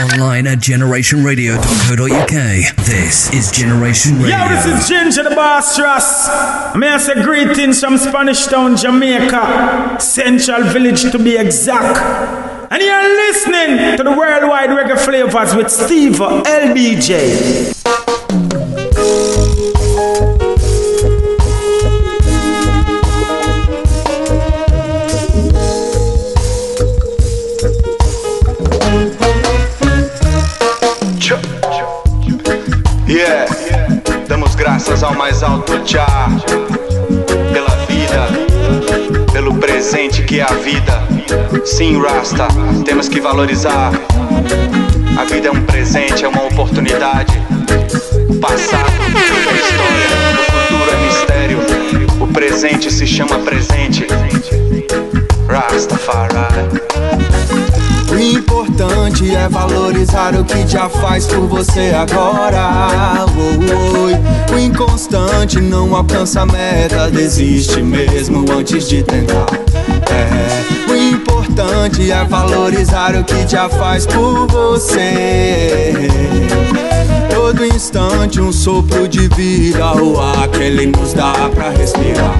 Online at generationradio.co.uk. This is Generation Radio. Yo, this is Ginger the Boss Ross. May I say greetings from Spanish Town, Jamaica, Central Village to be exact. And you're listening to the Worldwide Reggae Flavors with Steve LBJ. Sim, Rasta, temos que valorizar. A vida é um presente, é uma oportunidade. O passado é história, o futuro é mistério. O presente se chama presente. Rastafari. O importante é valorizar o que já faz por você agora. O inconstante não alcança a meta, desiste mesmo antes de tentar. É. Importante é valorizar o que já faz por você. Todo instante um sopro de vida, o ar que ele nos dá pra respirar.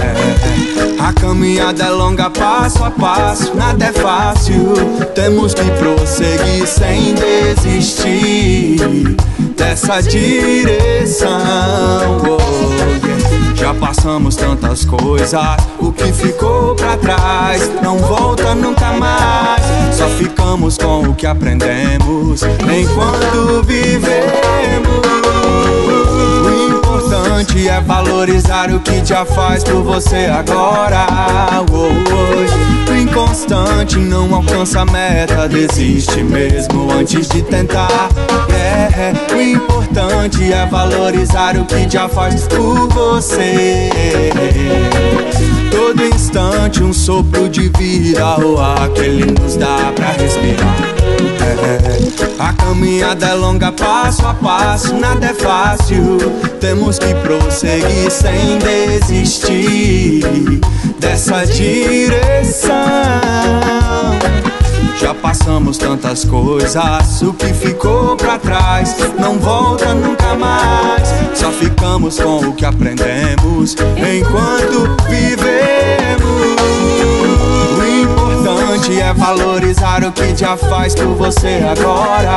É. A caminhada é longa, passo a passo, nada é fácil. Temos que prosseguir sem desistir dessa direção. Oh, yeah. Já passamos tantas coisas, o que ficou pra trás não volta nunca mais. Só ficamos com o que aprendemos enquanto vivemos. Importante é valorizar o que já faz por você agora. O inconstante não alcança a meta, desiste mesmo antes de tentar. Yeah. O importante é valorizar o que já faz por você. Todo instante um sopro de vida, o ar que ele nos dá pra respirar. A caminhada é longa, passo a passo, nada é fácil. Temos que prosseguir sem desistir dessa direção. Já passamos tantas coisas, o que ficou pra trás não volta nunca mais. Só ficamos com o que aprendemos enquanto vivemos. É valorizar o que já faz por você agora.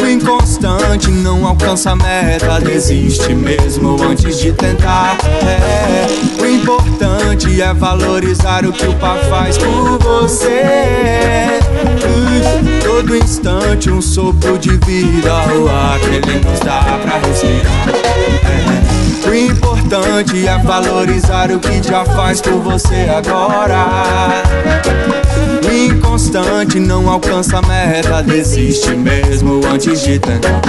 O inconstante não alcança a meta, desiste mesmo antes de tentar. É. O importante é valorizar o que o pai faz por você. Todo instante um sopro de vida, o ar que ele nos dá pra respirar. É. O importante é valorizar o que já faz por você agora. Inconstante não alcança a meta, desiste mesmo antes de tentar.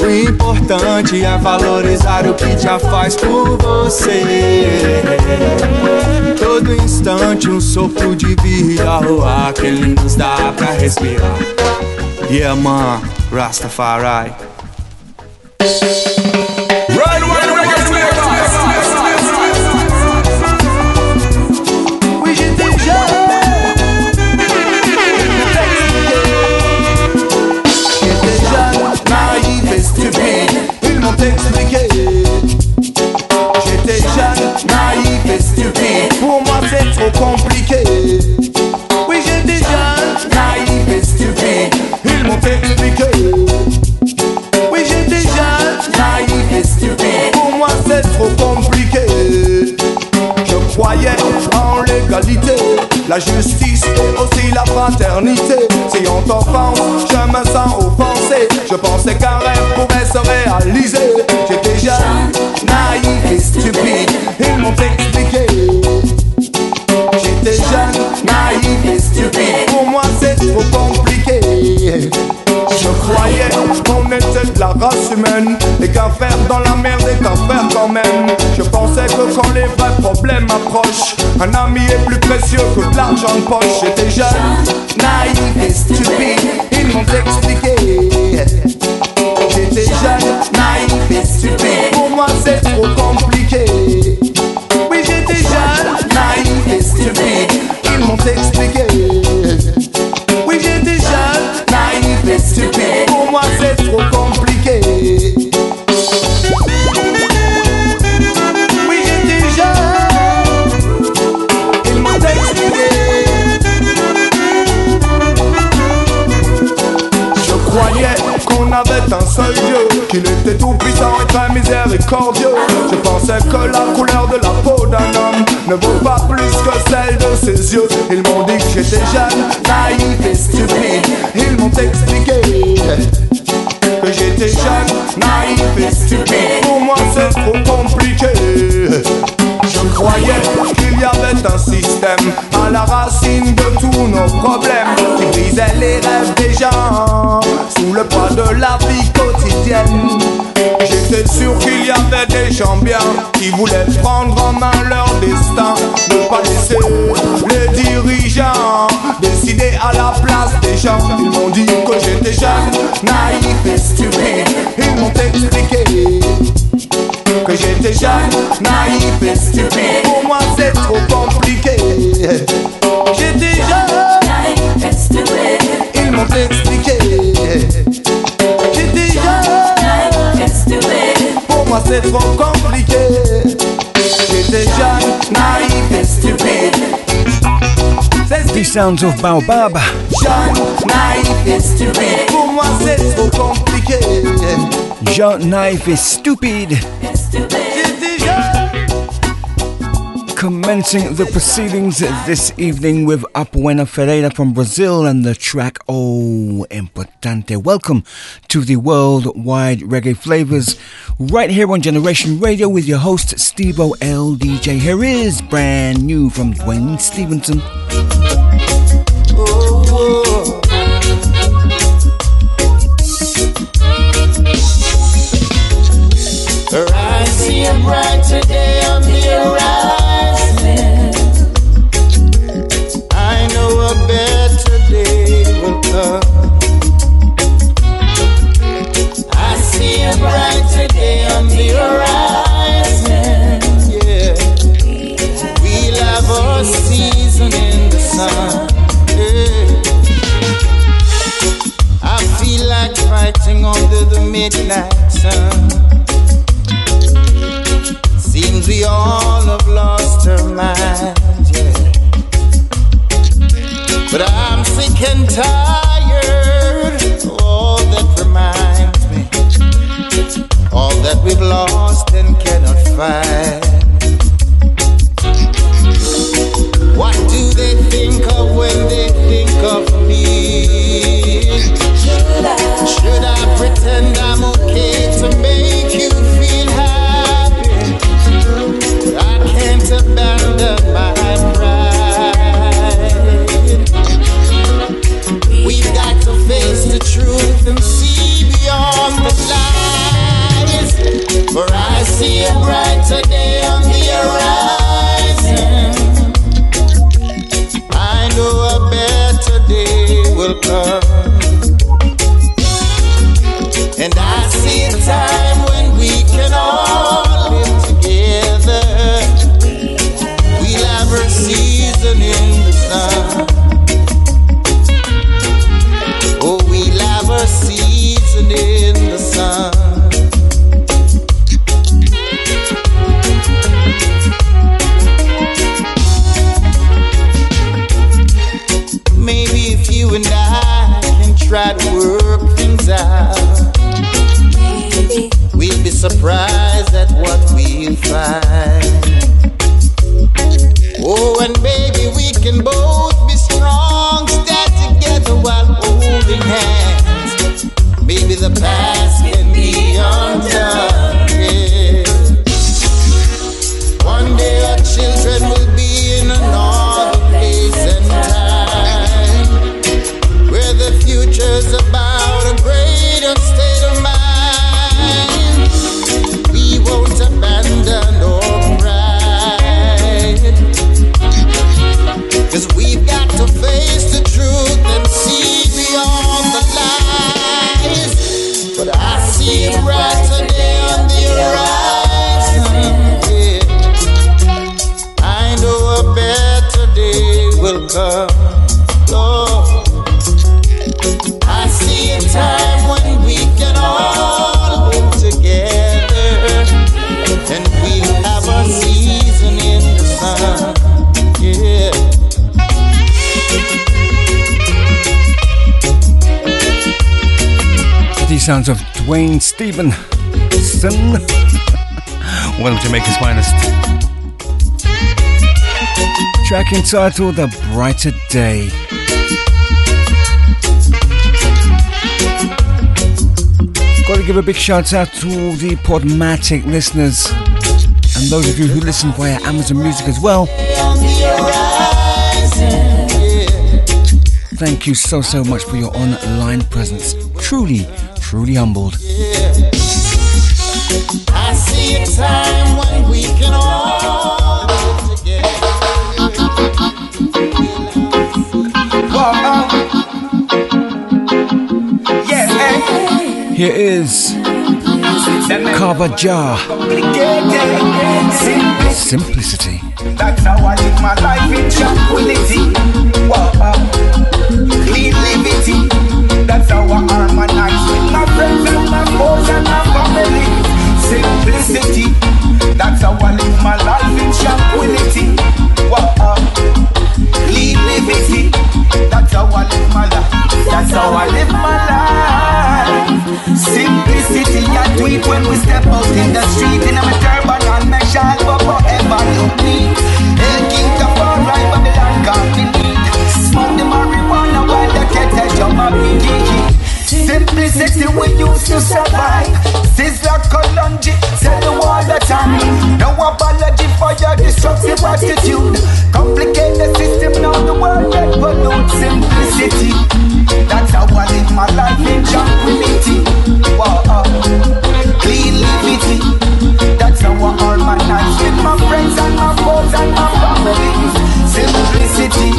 É. O importante é valorizar o que já faz por você. Todo instante um sopro de vida, o ar que ele nos dá pra respirar. Yeah, man, Rastafari. La justice aussi la fraternité. Si on t'offense, je me sens offensé. Je pensais qu'un rêve pouvait se réaliser. J'étais jeune, naïf et stupide. Ils m'ont expliqué. J'étais jeune, naïf et stupide. Pour moi, c'est trop compliqué. Je croyais qu'on était de la race humaine Et qu'à faire dans la merde et qu'à faire quand même Je pensais que quand les vrais problèmes approchent Un ami est plus précieux que de l'argent de poche. J'étais jeune, naïf et stupide. Ils m'ont expliqué. J'étais jeune, naïf et stupide qu'il était tout puissant et très miséricordieux. Je pensais que la couleur de la peau d'un homme ne vaut pas plus que celle de ses yeux. Ils m'ont dit que j'étais jeune, naïf et stupide. Ils m'ont expliqué que j'étais jeune, naïf et stupide. Pour moi c'est trop compliqué. Je croyais y avait un système à la racine de tous nos problèmes qui brisait les rêves des gens sous le poids de la vie quotidienne. J'étais sûr qu'il y avait des gens bien qui voulaient prendre en main leur destin, ne pas laisser les dirigeants décider à la place des gens. Ils m'ont dit que j'étais jeune, naïf et stupide. Ils m'ont expliqué que j'étais jeune, naïf et stupide. Pour moi, c'est trop compliqué. J'étais jeune, naïf et stupide. Ils m'ont expliqué. J'étais jeune, naïf et stupide. Pour moi, c'est trop compliqué. J'étais jeune, naïf et stupide. The sounds of Baobab. Jeune, naïf et stupide. Pour moi, c'est trop compliqué. Jean Knife is stupid. Commencing the proceedings this evening with Apuena Ferreira from Brazil and the track Oh Importante. Welcome to the worldwide reggae flavors right here on Generation Radio with your host Steve L. DJ. Here is brand new from Dwayne Stephenson. Midnight sun. Stephenson, one of Jamaica's finest. Track entitled A Brighter Day. Got to give a big shout out to all the Podomatic listeners and those of you who listen via Amazon Music as well. Thank you so, so much for your online presence. Truly, truly humbled. Here is Kava Jah. Simplicity. That's how I live my life in tranquility. Clean liberty. That's how I harmonize with my friends and my foes and my family. Simplicity. That's how I live my life in tranquility. Destructive attitude. Complicate the system, now the world get pollute. Simplicity, that's how I live my life in tranquility. Wow, uh, clean liberty, that's how I nights with my friends and my foes and my families. Simplicity,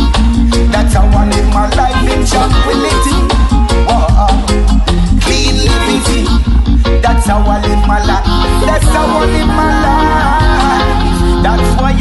that's how I live my life in tranquility. Clean living That's how I live my life. That's how I live my life.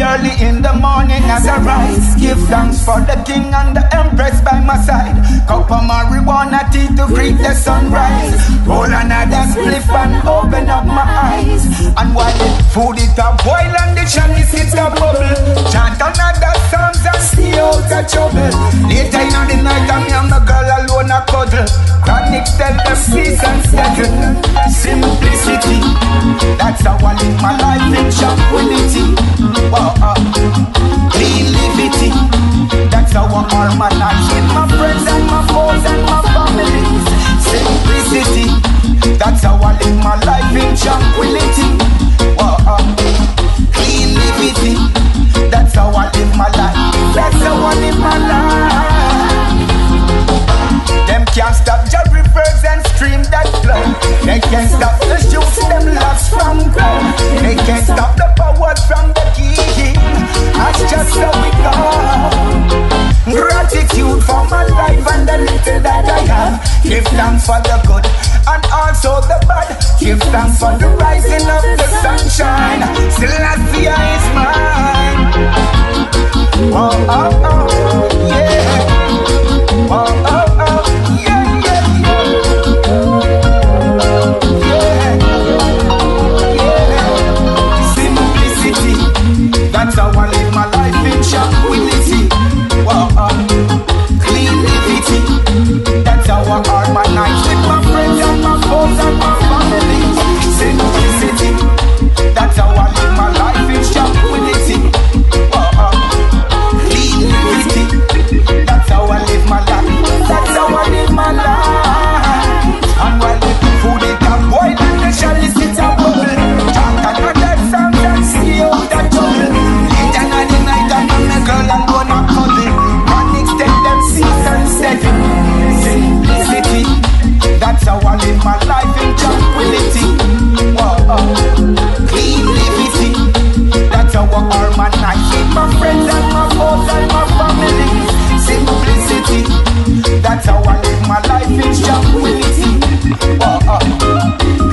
Early in the morning as I rise, give thanks for the king and the empress by my side. Cup of marijuana tea to greet the sunrise. Roll another spliff and open up my eyes. And while the food it a boil and the chalice it a bubble, chant another psalms and stay out of trouble. Later in the night I'm a girl alone a cuddle. Chronic tell them and settle. Simplicity, that's how I live my life in tranquility. Wow, uh, clean liberty. That's how I harmonize with my friends and my foes and my families. Simplicity. That's how I live my life in tranquility. Wow, uh, clean liberty. That's how I live my life. That's how I live my life. Can't stop the rivers and stream that flow. They can't stop the shoots, them loves from grow. They can't stop the power from the king. That's just how we go. Gratitude for my life and the little that I have. Give thanks for the good and also the bad. Give thanks for the rising of the sunshine. Still, is mine. Oh, oh, oh, yeah.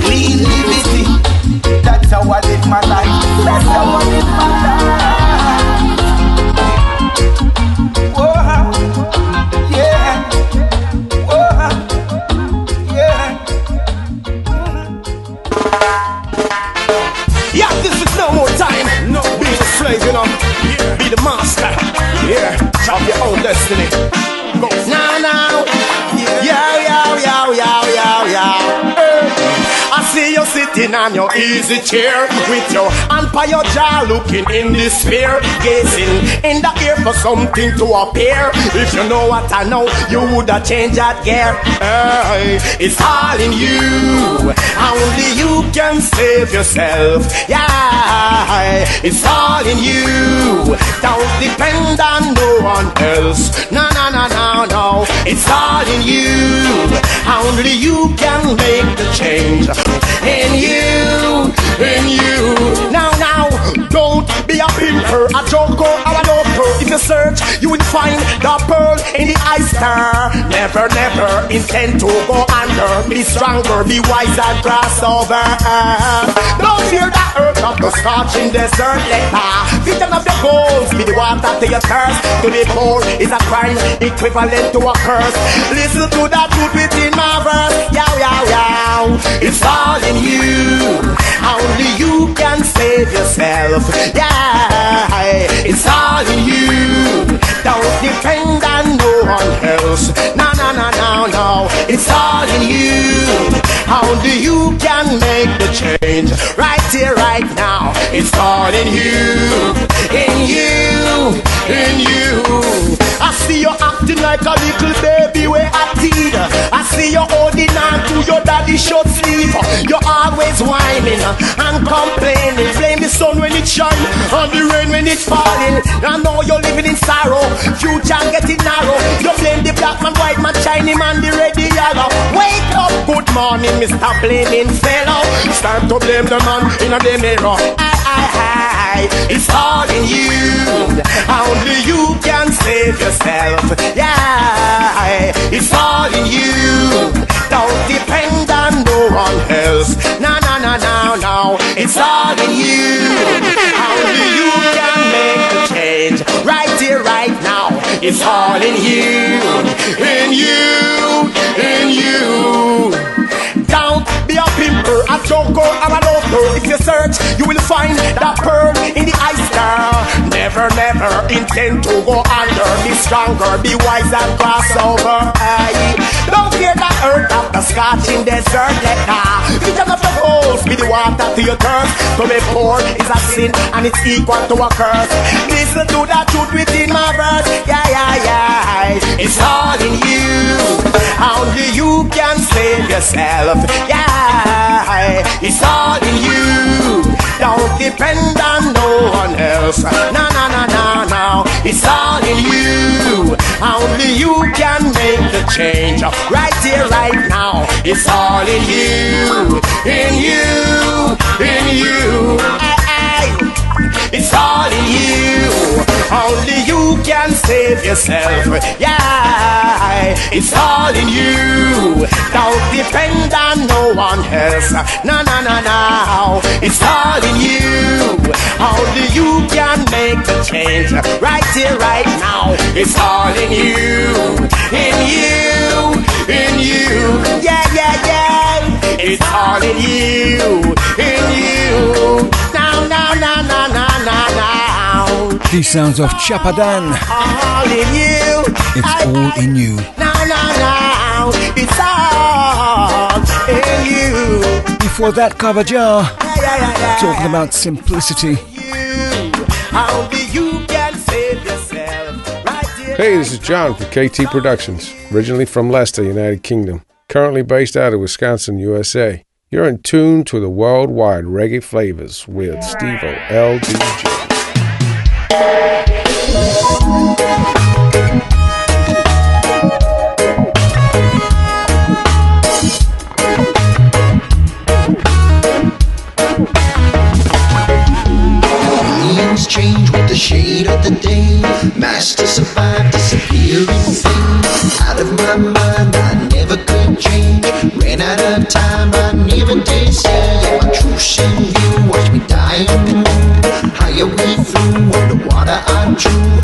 Clean. That's how I live my life. That's how I live my life. Oh, yeah. Oh, yeah. Yeah, this is no more time. No, you know. Be the master. Yeah, of your own destiny. Sitting on your easy chair with your hand by your jaw, looking in despair, gazing in the air for something to appear. If you know what I know, you woulda changed that gear. It's all in you. Only you can save yourself. Yeah, it's all in you. Don't depend on no one else. No, no, no, no, no. It's all in you. Only you can make the change. You, in you. Now, now, don't be a pimper, a joker, or a doctor. If you search, you will find the pearl in the oyster. Never, never intend to go under. Be stronger, be wise and cross over. Don't fear the earth of the scorching desert. Let the vision of the goals be the water to your thirst. To be poor is a crime equivalent to a curse. Listen to the truth within my verse. Yow, yow, yow. It's all in you. Only you can save yourself. Yeah, it's all in you. Don't depend on no one else. No, no, no, no, no. It's all in you. Only you can make the change. Right here, right now. It's all in you. In you. In you. I see you acting like a little baby where I teed. I see you holding on to your daddy short sleeve. You're always whining and complaining. Blame the sun when it shine and the rain when it's falling. I know you're living in sorrow. Future getting narrow. You blame the black man, white man, shiny man, the red, the yellow. Wake up, good morning, Mr. Blaming fellow. It's time to blame the man in the mirror. Aye, aye, aye. It's all in you. Only you can save yourself. Yeah, it's all in you. Don't depend on no one else. No, no, no, no, no. It's all in you. Only you can make the change. Right here, right now. It's all in you. In you. In you. Don't be a pimper, a joker, or a. If you search, you will find that pearl in the ice oyster. Never, never intend to go under. Be stronger, be wise and cross over. Aye. Don't fear the earth of the scorching desert. Let the vision of the holes be the water to your thirst. To be poor is a sin and it's equal to a curse. Listen to the truth within my verse. Yeah, yeah, yeah. It's all in you. Only you can save yourself. Yeah, it's all in you. Don't depend on no one else. No, no, no, no, no. It's all in you. Only you can make the change. Right here, right now. It's all in you. In you. In you. It's all in you. Only you can save yourself. Yeah, it's all in you. Don't depend on no one else. No, no, no, no. It's all in you. Only you can make the change. Right here, right now. It's all in you. In you. In you. Yeah, yeah, yeah. It's all in you. In you. Now, now, now, now, now. These sounds of Chapadan. All in you. It's all in you. Now, now, now. It's all in you. Before that, Kava Jah, Yeah, yeah, yeah, yeah. talking about simplicity. Hey, this is John from KT Productions, originally from Leicester, United Kingdom, currently based out of Wisconsin, USA. You're in tune to the worldwide reggae flavors with Steve LDJ. Underwater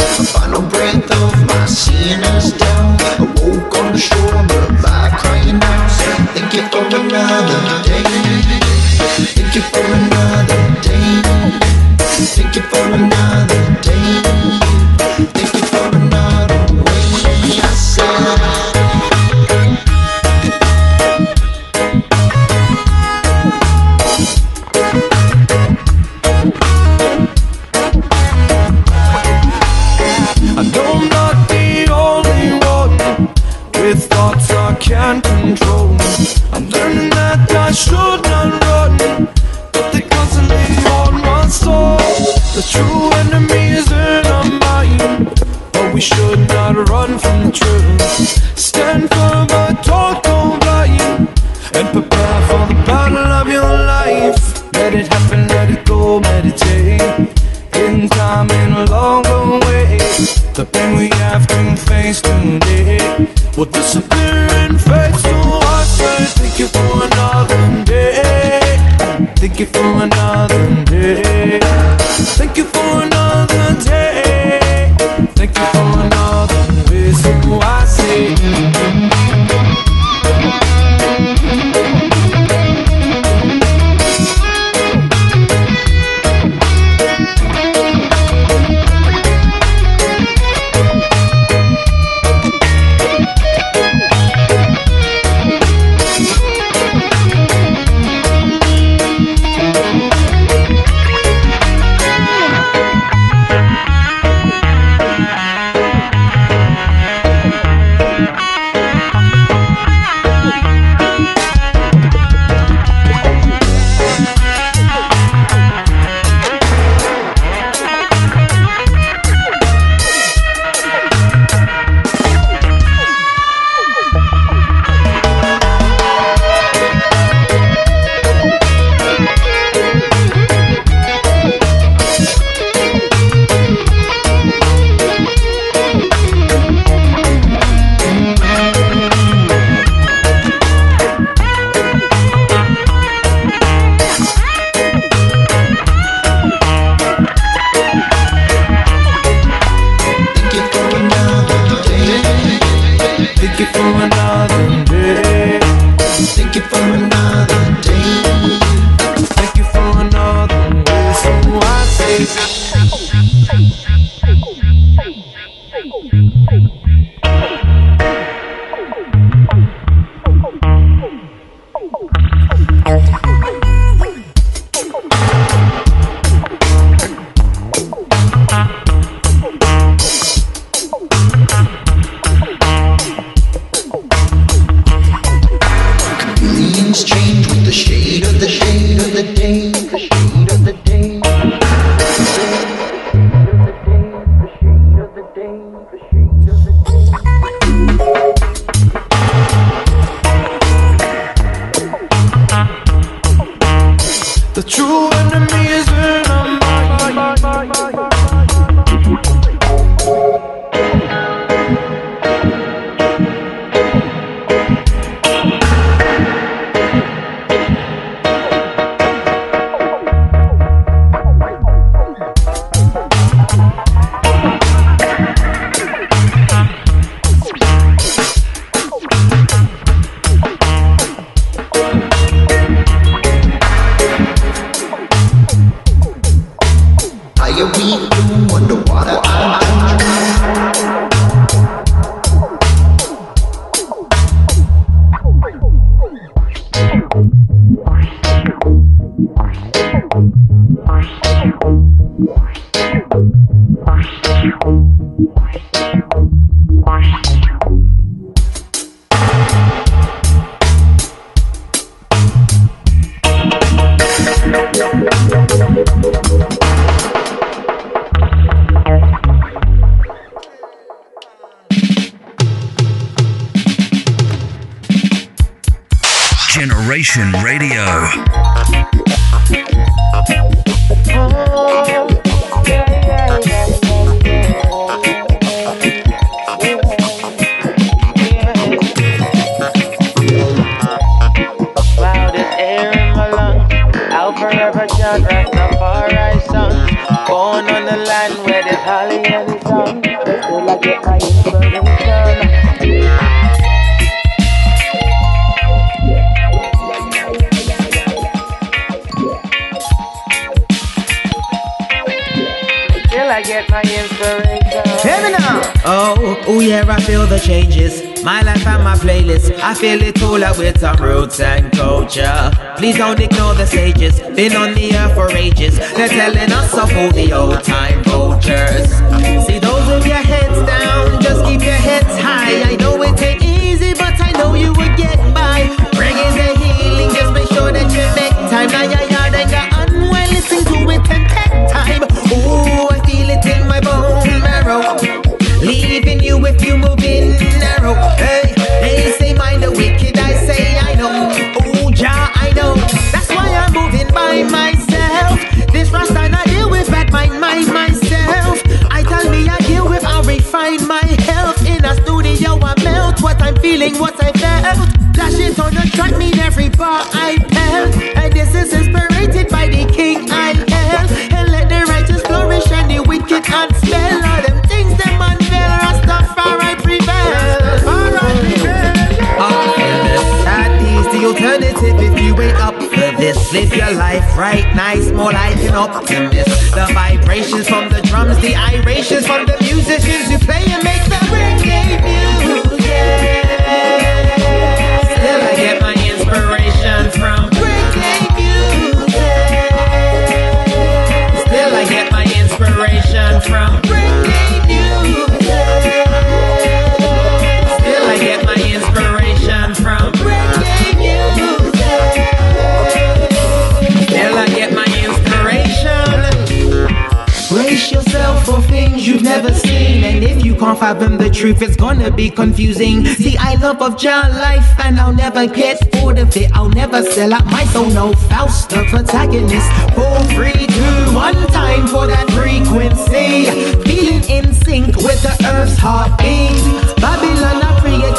truth, is gonna be confusing. See, I love of John life, and I'll never get bored of it. I'll never sell out my soul, no Faust, the protagonist. Four, three, two, one time for that frequency. Feeling in sync with the earth's heartbeat. Babylon,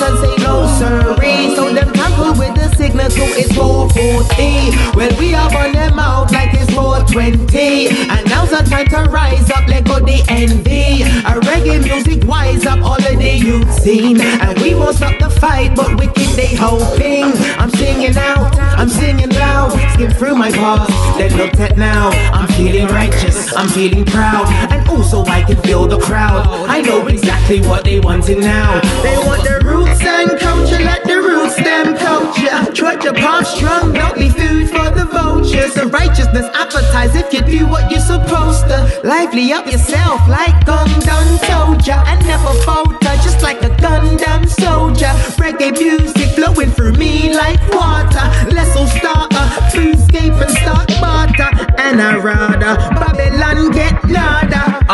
and say no, sirree. So them tamper with the signal, so it's 440. Well, we are on them out like it's 420. And now's the time to rise up, let go the envy. A reggae music wise up all of the youth scene. And we won't stop the fight, but wicked they hoping. I'm singing out, I'm singing loud. Skim through my past, then look at now. I'm feeling righteous, I'm feeling proud. And also I can feel the crowd. I know exactly what they wanted now. They want the roots and culture, like the roots, them culture. Trudge upon strong, be food for the vultures. The righteousness appetize if you do what you're supposed to. Lively up yourself like Gundam soldier. And never falter, just like a Gundam soldier. Reggae music flowing through me like water. Let's all start a fooscape and start barter. And I rather Babylon get nada.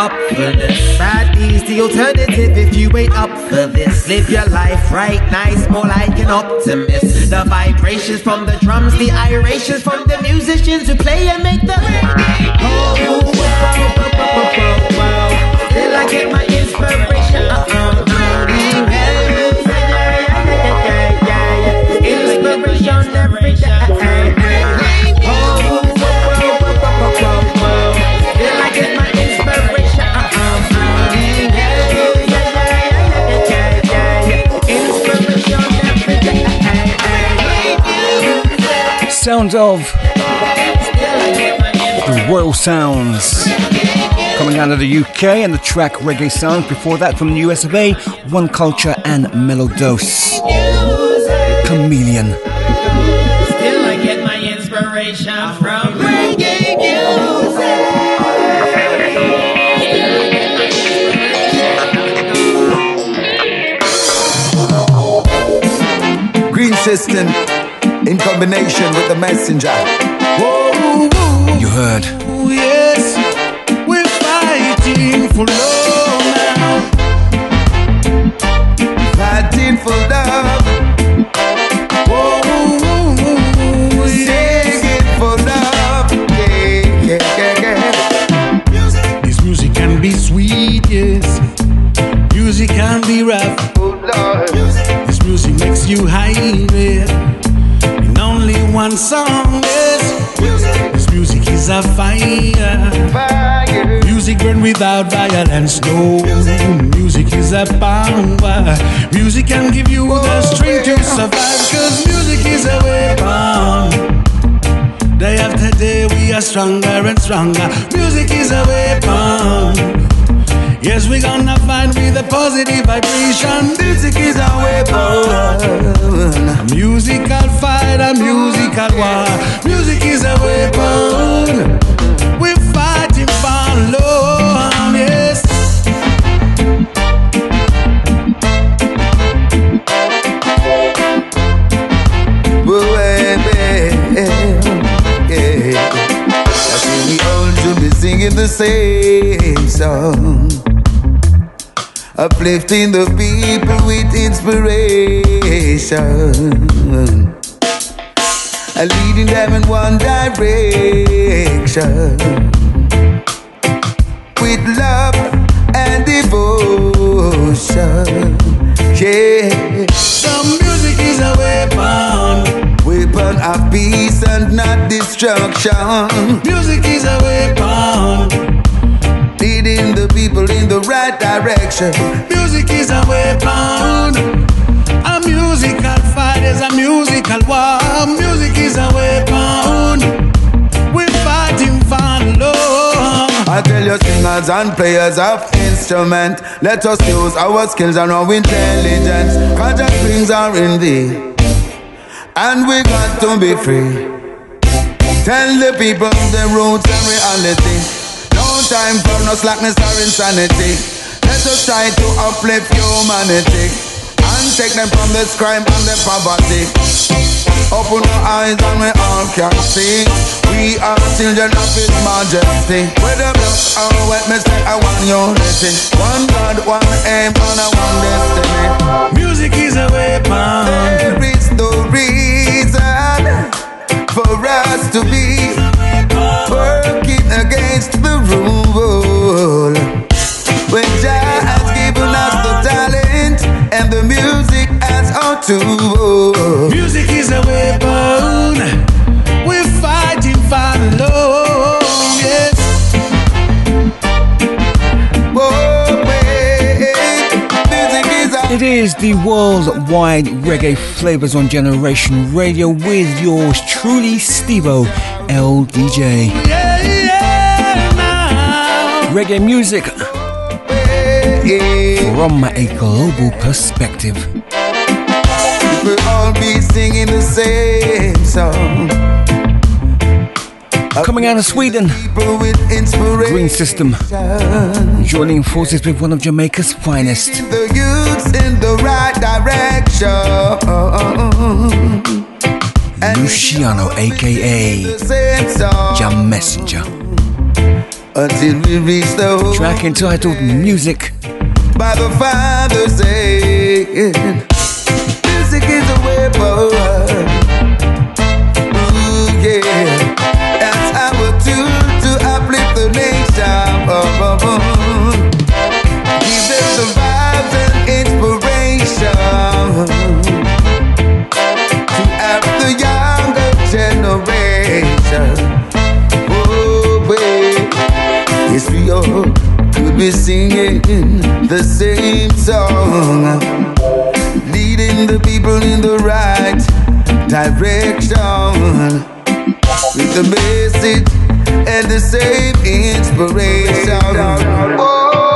Up for this. Bad is the alternative if you ain't up for this. Live your life right, nice, more like an optimist. The vibrations from the drums, the irations from the musicians who play and make the reggae. Oh, wow, wow, I get my Sounds of the Royal Sounds coming out of the UK and the track Reggae Sounds. Before that, from the US of A, One Culture and Melodose. Chameleon. Still I get my inspiration from reggae music. Green system in combination with the messenger. You heard. yes, we're fighting for love now. Fighting for love. Whoa, Singing for love. Yeah, yeah, yeah, yeah. This music can be sweet, yes. Music can be rough. Oh, Lord. This music makes you high, is a fire. Fire. Music burn without violence, no. Music is a power. Music can give you the strength to survive, cause music is a weapon. Day after day, we are stronger and stronger. Music is a weapon. Yes, we're gonna fight with a positive vibration. Music is our weapon. A musical fight, a musical war. Music is a weapon. Uplifting the people with inspiration. And leading them in one direction. With love and devotion. Yeah. Some music is a weapon. Weapon of peace and not destruction. Music is a weapon the right direction. Music is a weapon. A musical fight is a musical war. Music is a weapon. We're fighting for love. I tell you, singers and players of instrument, let us use our skills and our intelligence. Cause the things are in thee, and we got to be free. Tell the people the roots and reality. Time for no slackness or insanity. Let us try to uplift humanity and take them from this crime and the poverty. Open our eyes and we all can see. We are children of His Majesty. Whether black or white, me say I want unity. One God, one aim and a one destiny. Music is a weapon. There is no reason for us to be Working against rule When Jah has given us the talent And the music as our tool Music is a weapon. We're fighting for the Lord. Yes. It is the worldwide reggae Flavas on Generation Radio with yours truly, Stevo LDJ. Reggae music from a global perspective. We'll all be singing the same song. Coming out of Sweden. Green System, joining forces with one of Jamaica's finest. The youths in the right direction. Luciano, aka The same song. Jah Messenger. Until we reach the home Track entitled Music. by the Father's aid. Music is a. Ooh, be singing the same song, leading the people in the right direction. With the message and the same inspiration. Oh,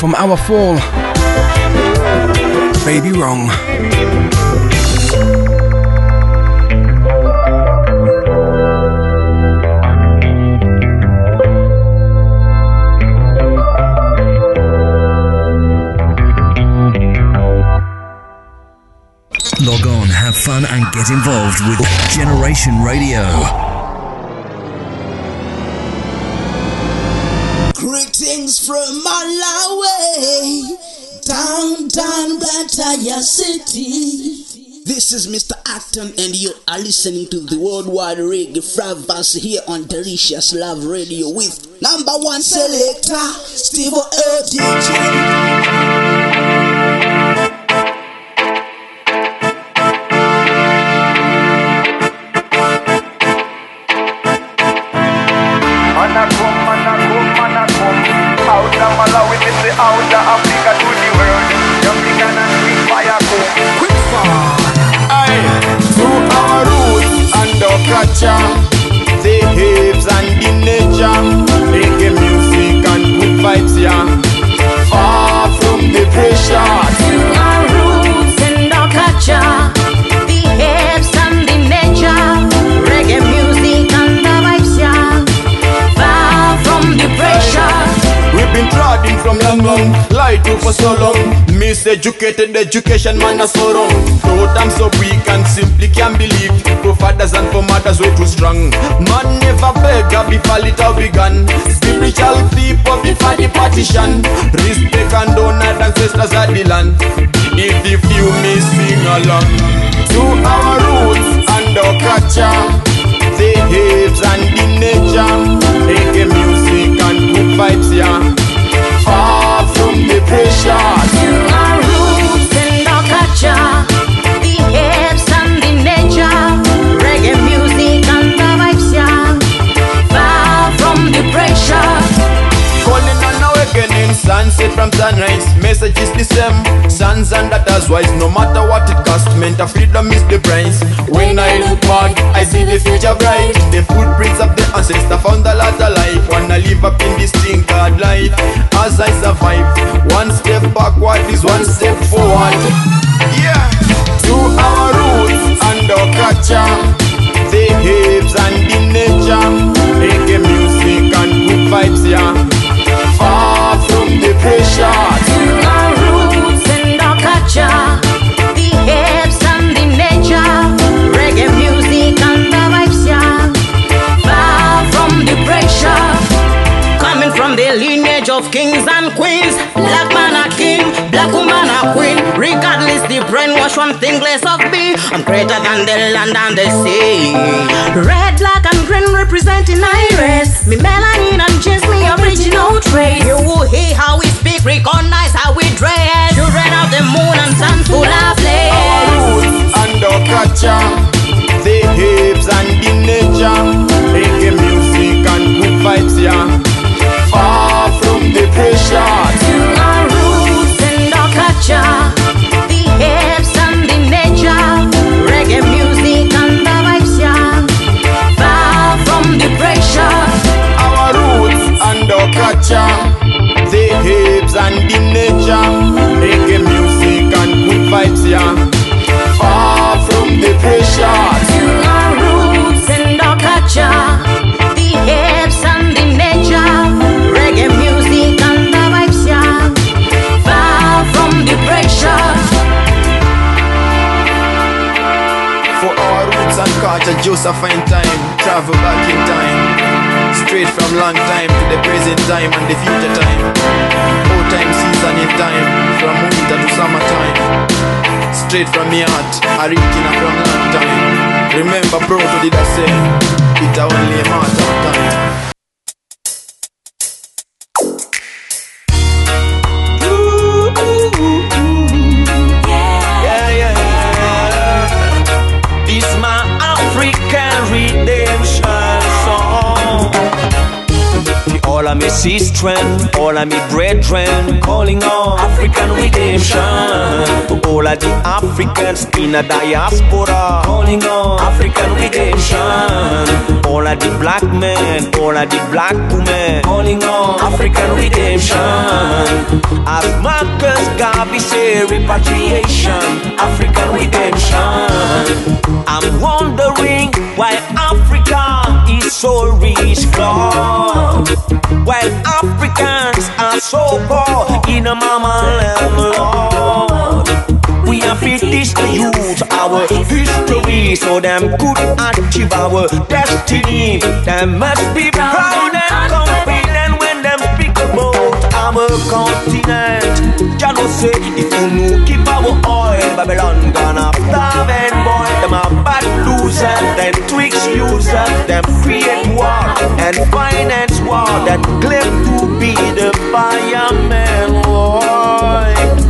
from Our Fall. Baby Wrong. Log on, have fun, and get involved with Generation Radio. Blantyre City. This is Mr. Acton, and you are listening to the worldwide reggae Flavas here on Delicious Love Radio with number one selector, Steve LDJ. Miseducated education, man, are so. Thought I'm so weak and simply can't believe. For fathers and for mothers, way too strong. Man never beg, I be fallit how begun. Spiritual people before the partition. Respect and honor ancestors of the land. If the few may sing along to our roots and our culture, the hips and the nature, reggae music and good vibes, yeah. Far from the pressure. Sunset from sunrise. Message is the same. Sons and daughters wise, no matter what it costs. Mental freedom is the price. When I look back, I see the future bright. The footprints of the ancestor found a lot of life. Wanna live up in this thing called life. As I survive, one step backward is one step forward. Yeah, to our roots and our culture, the hips and the nature, reggae music and good vibes, yeah. Pressure. Queen. Regardless the brainwash one thing less of me, I'm greater than the land and the sea. Red, black and green representing iris. Me melanin and just me original traits. You will hear how we speak, recognize how we dress. Children of the moon and sun full of flames. and our culture, the hips and the nature, reggae music and good vibes, yeah. Far from the pressure. And culture, Josephine time, travel back in time. Straight from long time to the present time and the future time. Old time season in time, from winter to summertime. Straight from me heart, original from long time. Remember, bro, to did I say, it's only a matter of time. All of me sistren, all of me brethren, calling on African redemption. To all of the Africans in a diaspora, calling on African redemption. All of the black men, all of the black women, calling on African redemption. As Marcus Garvey say, repatriation, African redemption. I'm wondering why Africa so rich. While Africans are so poor in a mama land, Lord. We have to youth our history so them could achieve our destiny. Them must be proud our continent. Jah know say if you no keep our oil, Babylon gonna starve and boy. Them a bad losers, them tricks users, them create war and finance war that claim to be the fireman. Boy.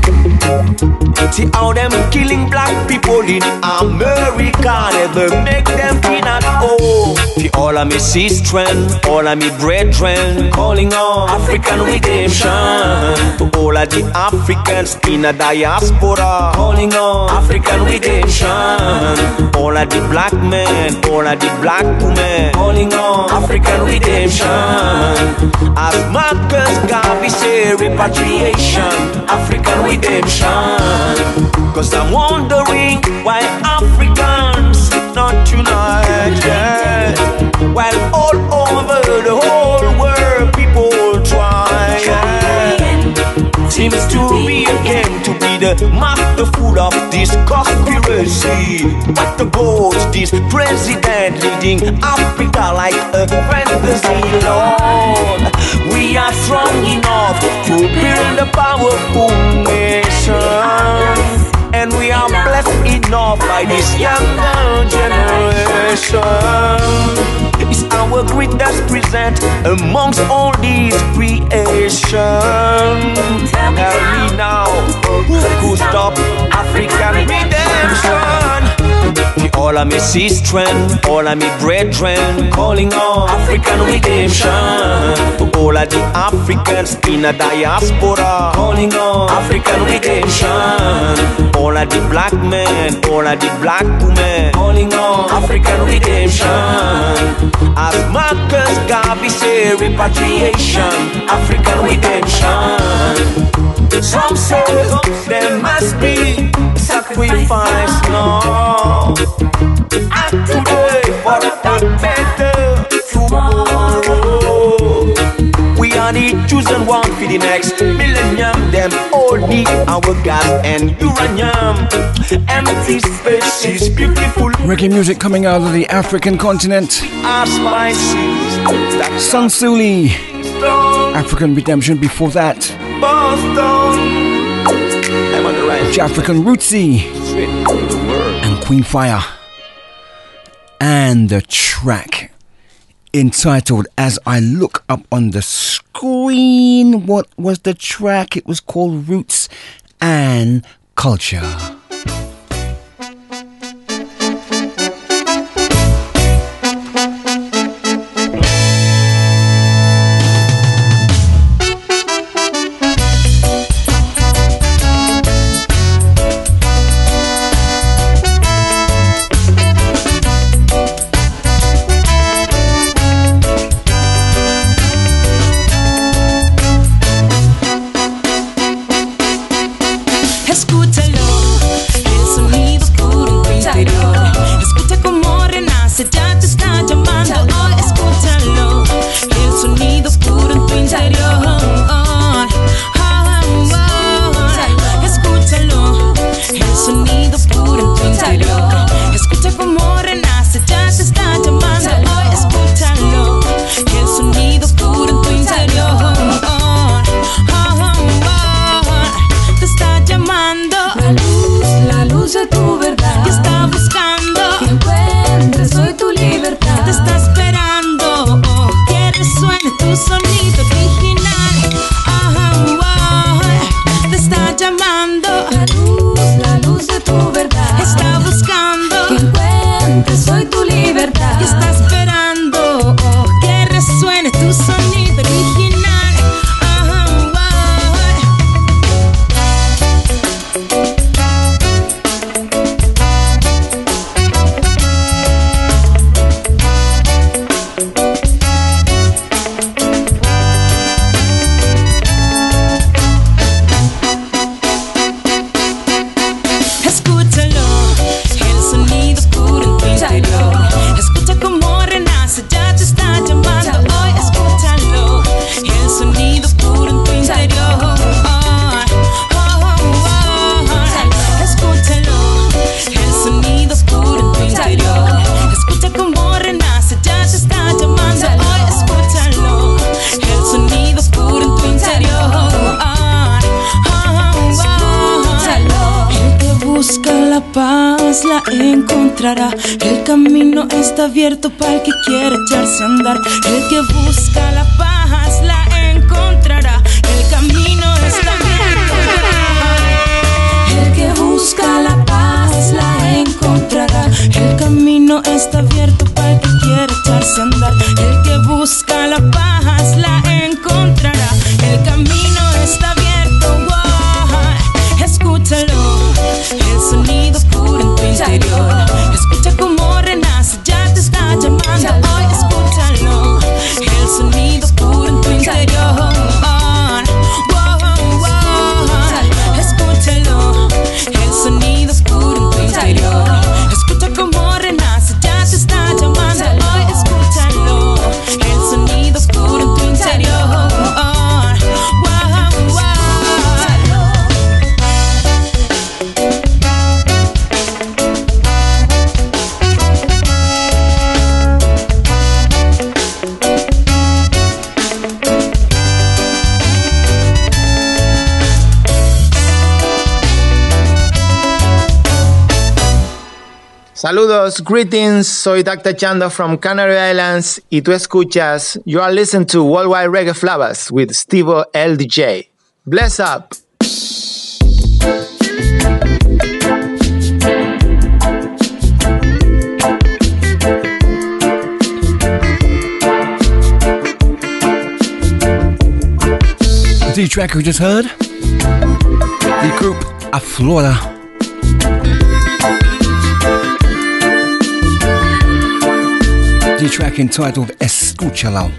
See how them killing black people in America. Never make them feel at home oh, See all of me sistren, all of me brethren Calling on African redemption. To all of the Africans in a diaspora Calling on African redemption. All of the black men, all of the black women Calling on African redemption. As Marcus Garvey say repatriation African redemption Cause I'm wondering why Africans not unite yet While all over the whole Seems to be a game to be the masterful of this conspiracy. What about this president leading Africa like a fantasy lord. We are strong enough to build a powerful nation. And we are blessed enough by this younger generation. Our greatest present amongst all these creations. Tell me now, who could stop African redemption? The all of me sistren, all of me brethren, calling on African redemption. To all of the Africans in a diaspora, calling on African redemption. All of the black men, all of the black women, calling on African redemption. As Marcus Garvey say, repatriation, African redemption. Some say there must be sacrifice now. Act today for a better tomorrow. We are the chosen one for the next millennium. Them all need our gas and uranium. Empty spaces, beautiful Reggae music coming out of the African continent. are spices. Sun Suli, African Redemption before that. Boston. Right. African Rootsy and Queen Fire. And the track entitled As I Look Up on the Screen. What was the track? It was called Roots and Culture. Greetings, soy Dr. Chanda from Canary Islands y tú escuchas, you are listening to Worldwide Reggae Flavas with Stevo LDJ. Bless up! The track we just heard, the group Aflora new track entitled Escuchalo.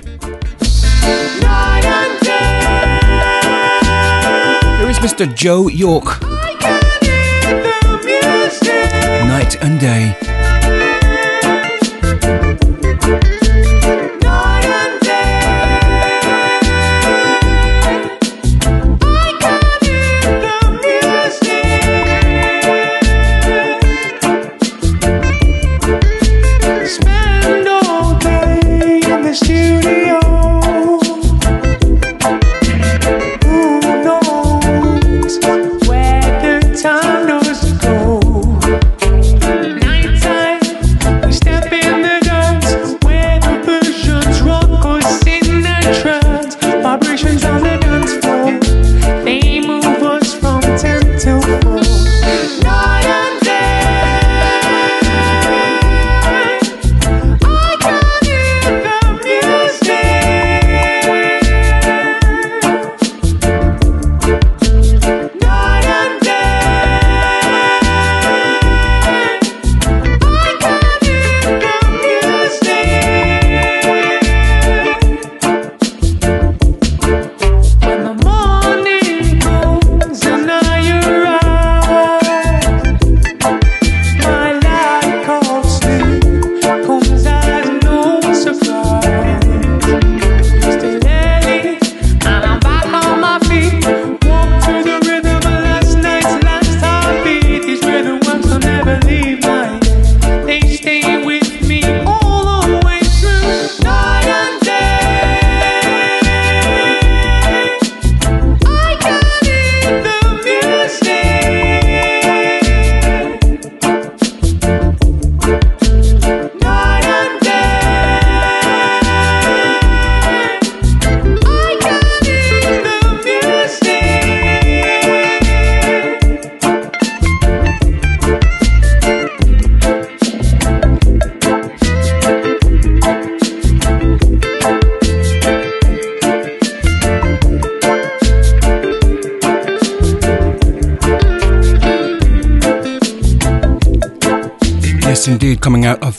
Here is Mr. Joe York. Night and day.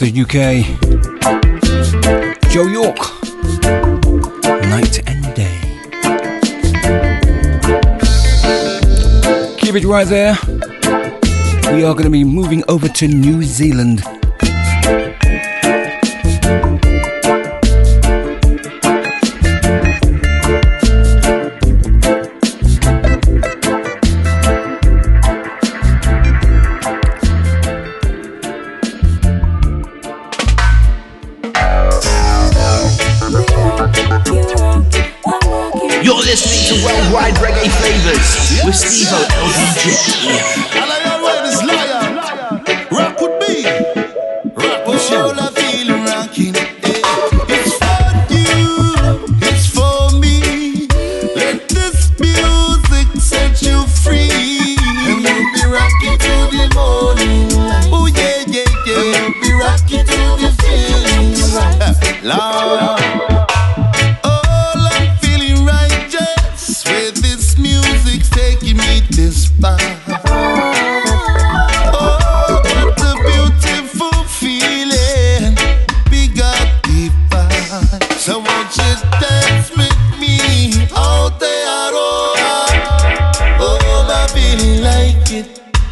The UK. Joe York. Night and Day. Keep it right there. We are going to be moving over to New Zealand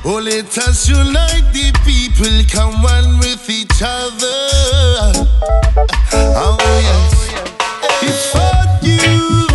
Oh, let us unite the people, come one with each other. Oh, yes. It's for you.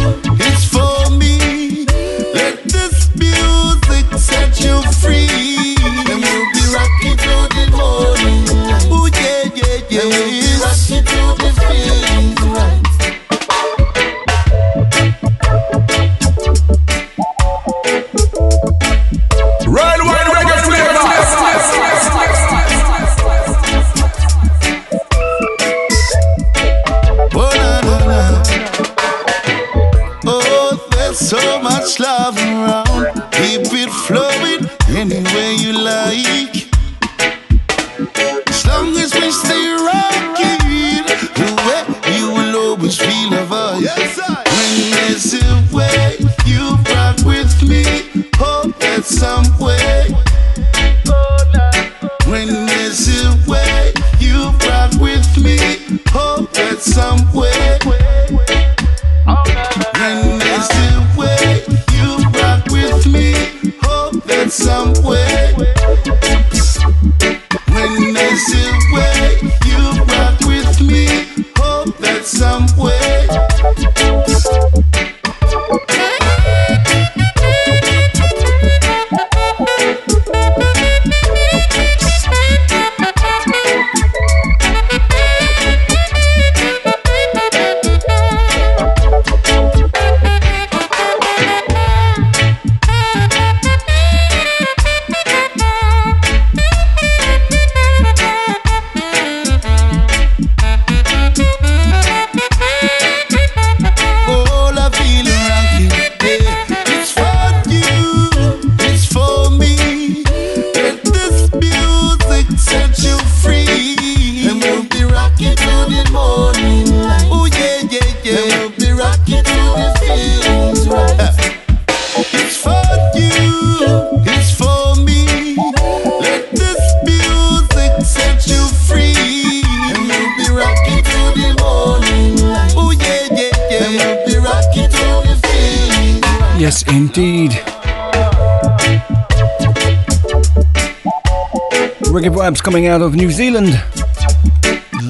out of New Zealand,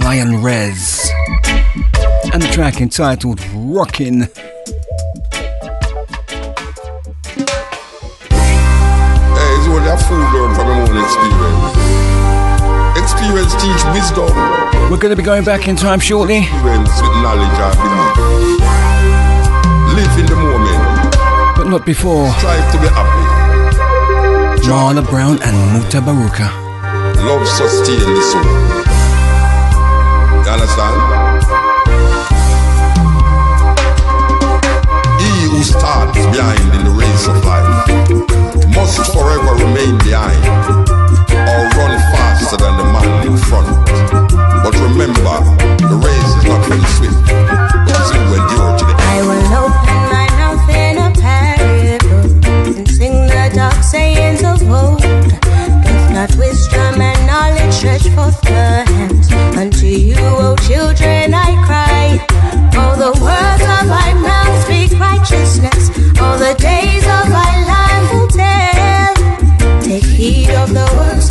Lion Rez, and the track entitled Rockin'. Hey, it's only a fool learn from own experience. Experience teach wisdom. We're going to be going back in time shortly. Experience with knowledge, I believe. Live in the moment. But not before. Strive to be happy. Marla Brown and Mutabaruka. Love sustain the soul. You understand? He who starts behind in the race of life must forever remain behind or run faster than the man in front. But remember, the race is not for the swift. unto you, O children, I cry. All the words of my mouth speak righteousness. All the days of my life will tell. Take heed of the words.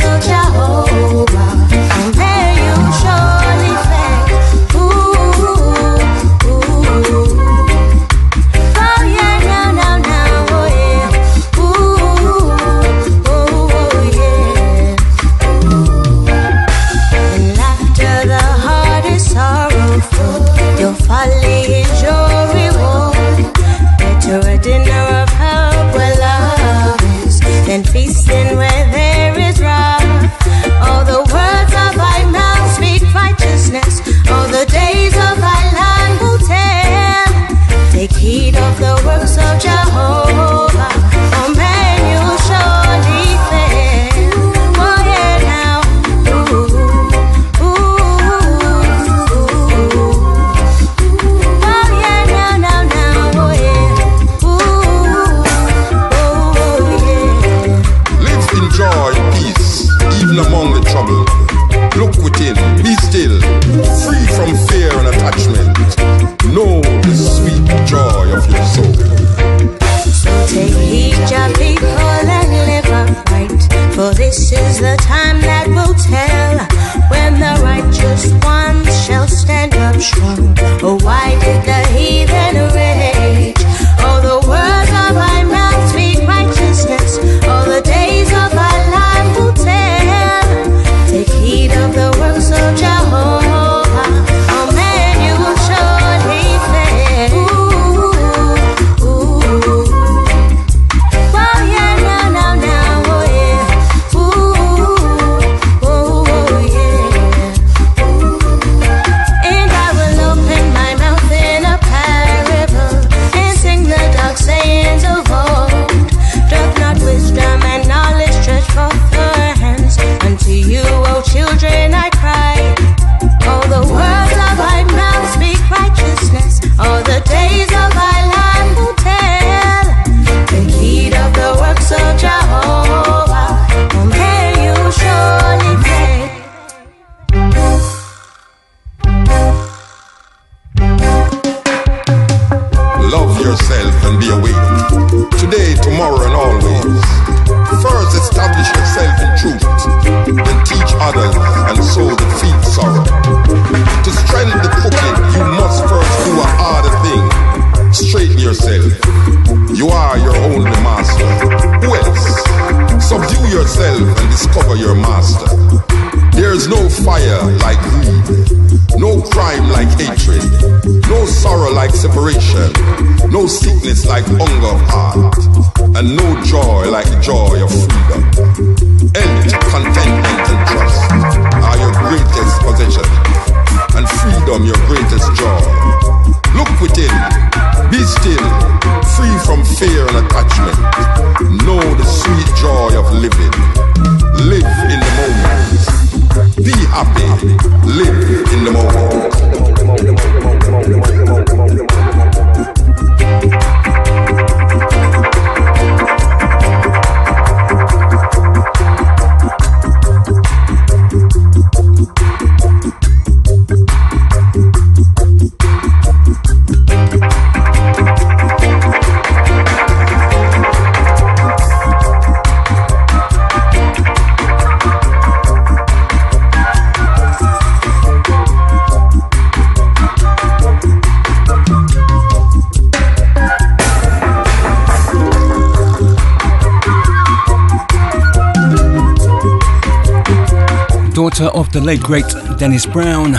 daughter of the late great Dennis Brown,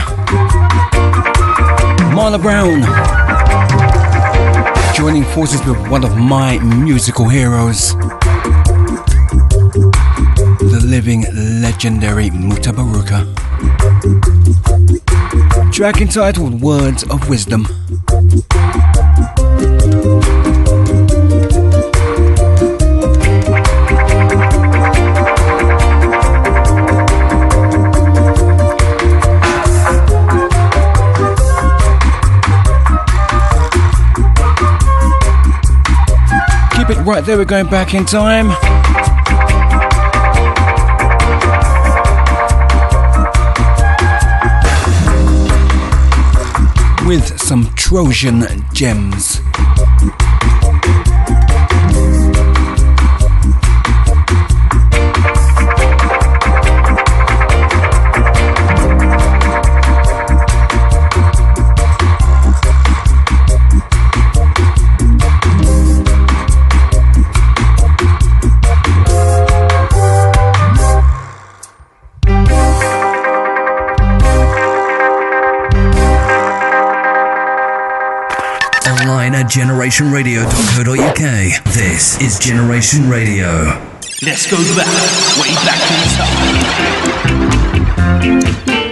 Marla Brown, joining forces with one of my musical heroes, the living legendary Mutabaruka. Track entitled Words of Wisdom. keep it right there. We're going back in time. With some Trojan gems. at generationradio.co.uk. This is Generation Radio. Let's go back, way back to the.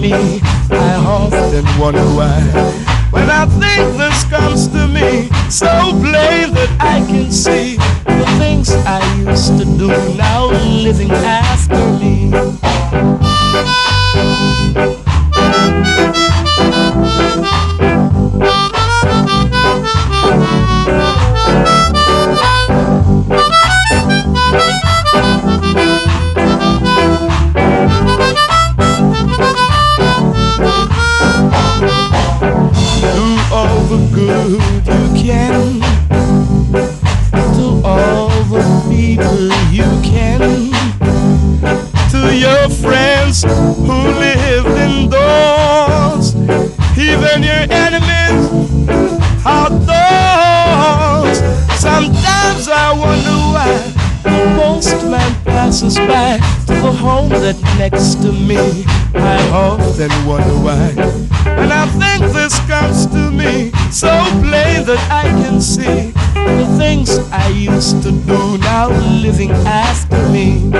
me, I often wonder why. When I think this comes to me, so plain that I can see the things I used to do now living after. next to me. I often wonder why. And I think this comes to me so plain that I can see the things I used to do now living after me.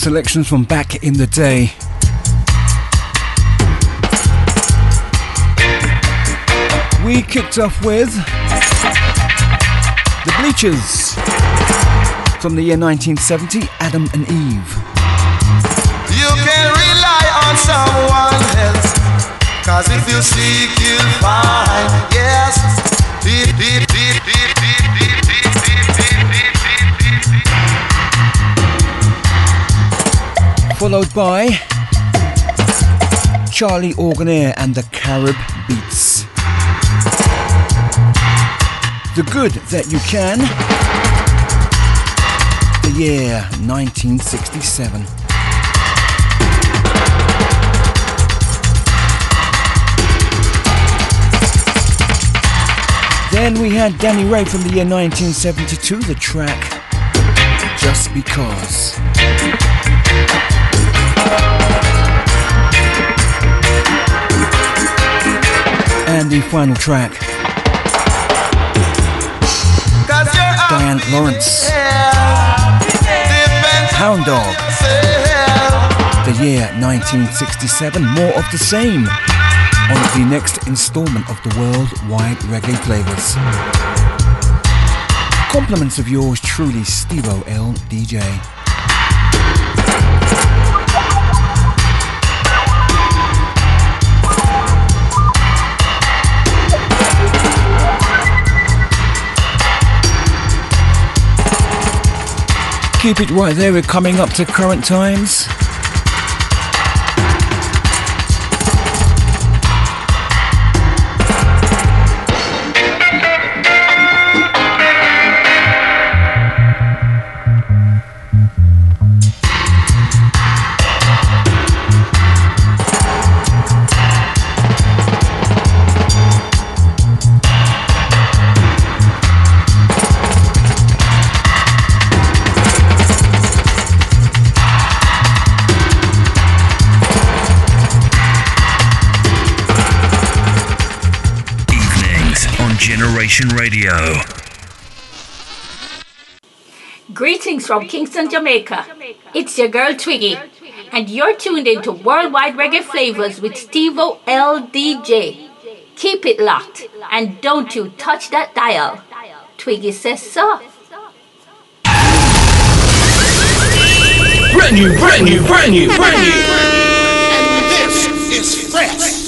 Selections from back in the day. We kicked off with The Bleechers from the year 1970, Adam and Eve. You can rely on someone else. Cause if you seek, you'll find. Yes. Deep, deep, Followed by Charlie Organaire and the Carib Beats. The Good That You Can. The year 1967. Then we had Danny Ray from the year 1972, the track Just Because. And the final track, Diane Lawrence, Hound Dog, the year 1967. More of the same on the next installment of the Worldwide Reggae Flavas. Compliments of yours truly, Stevo L. DJ. Keep it right there, we're coming up to current times. Radio. Greetings from Kingston, Jamaica. It's your girl Twiggy, and you're tuned into Worldwide Reggae Flavas with Stevo LDJ. Keep it locked, and don't you touch that dial. Twiggy says so. Brand new, brand new, brand new, brand new. And this is fresh.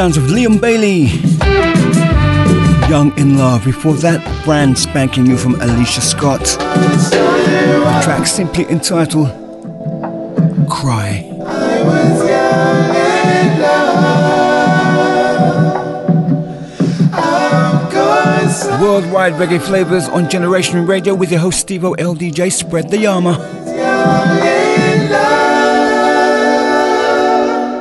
Sounds of Liam Bailey. Young in Love. Before that, brand spanking new from Alicia Scott. Track simply entitled Cry. Worldwide reggae flavas on Generation Radio with your host Steve LDJ. Spread the yama.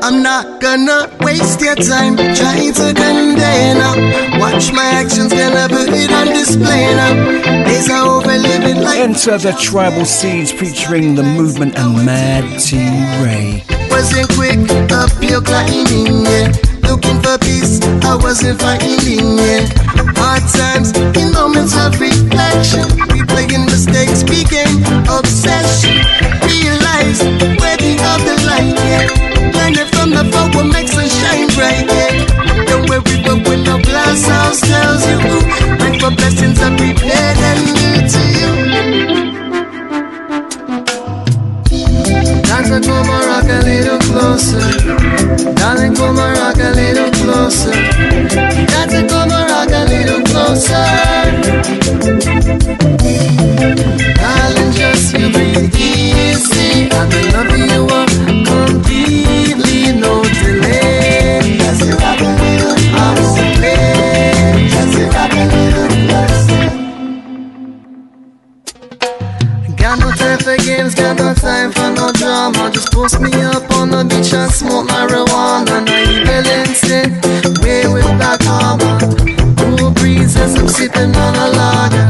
I'm not gonna waste your time trying to contain now. Watch my actions, gonna put it on display now. Days are over living like Enter the Tribal Seeds featuring the movement and Mad T Ray. wasn't quick up your climbing, yeah. Looking for peace, I wasn't fighting, yeah. Hard times in moments of reflection, replaying mistakes became obsession. Realize worthy of the light, yeah. Shine bright, yeah. Don't worry, when no glass house tells you, wait for blessings are prepared and new to you. Dance come on, rock a little closer. Darling, come on, rock a little closer. Dance come on, rock a little closer. Drama. Just post me up on the beach and smoke marijuana. No evil instinct, way with black armor. Cool breezes, I'm sipping on a lager.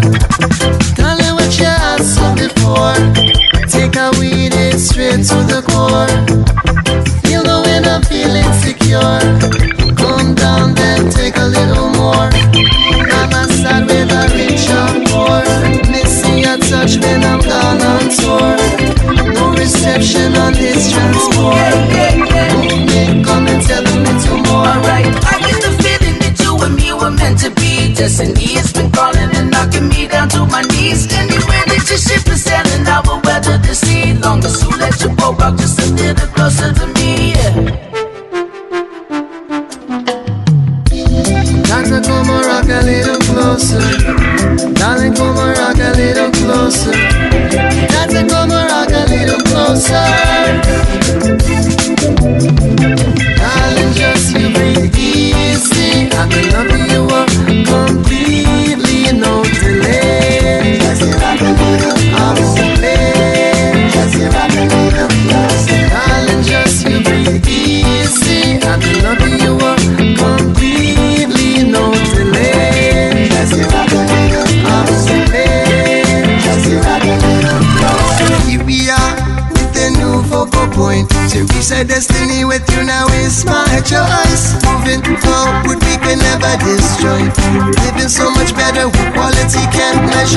Destiny has been calling and knocking me down to my knees. Anywhere that your ship is sailing, I will weather the sea. Long as you let your boat rock just a little closer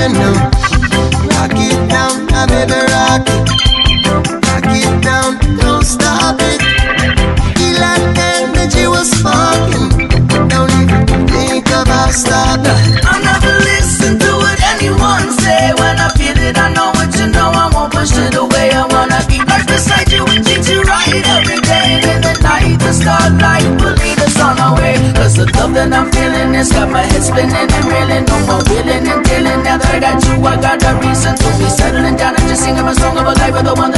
measure, no. Rock it down, I baby rock it. The one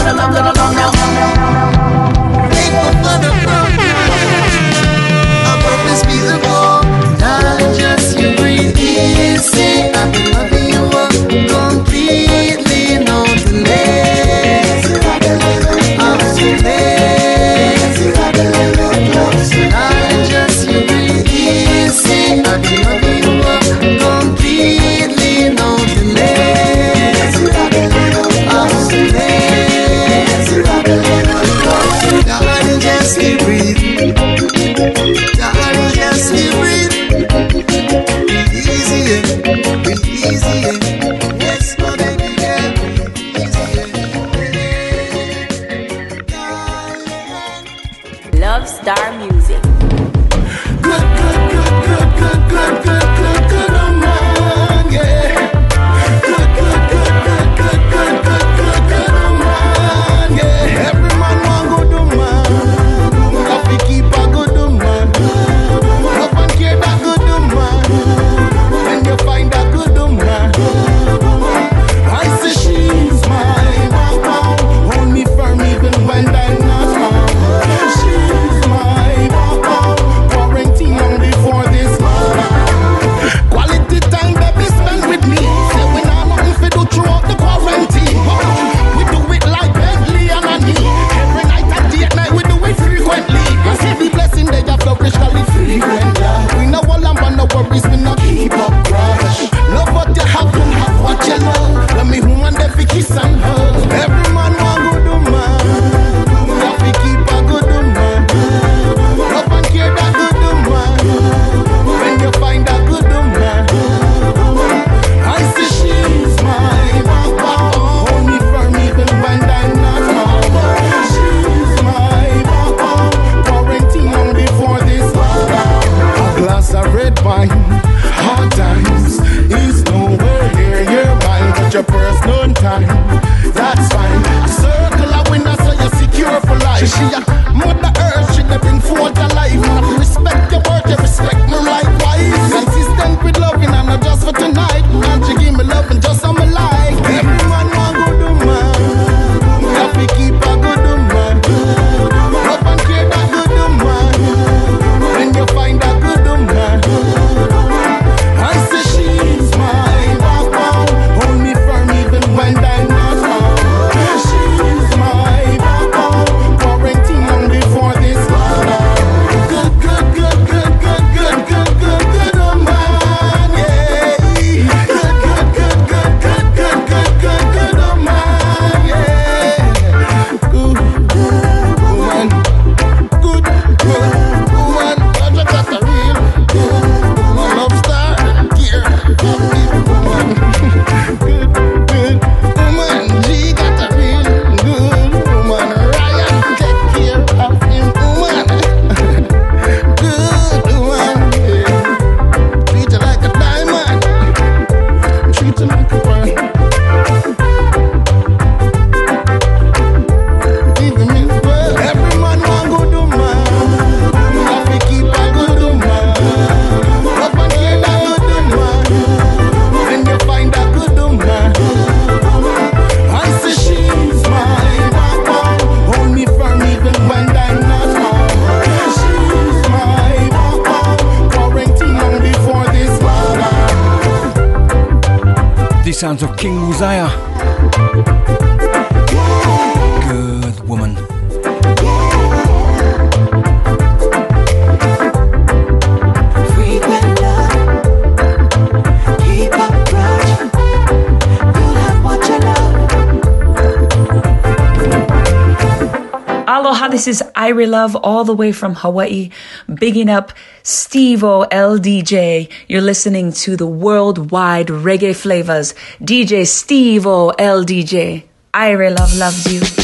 this is Irie Love all the way from Hawaii, bigging up Stevo LDJ. You're listening to the worldwide reggae flavas. DJ Stevo LDJ. Irie Love loves you.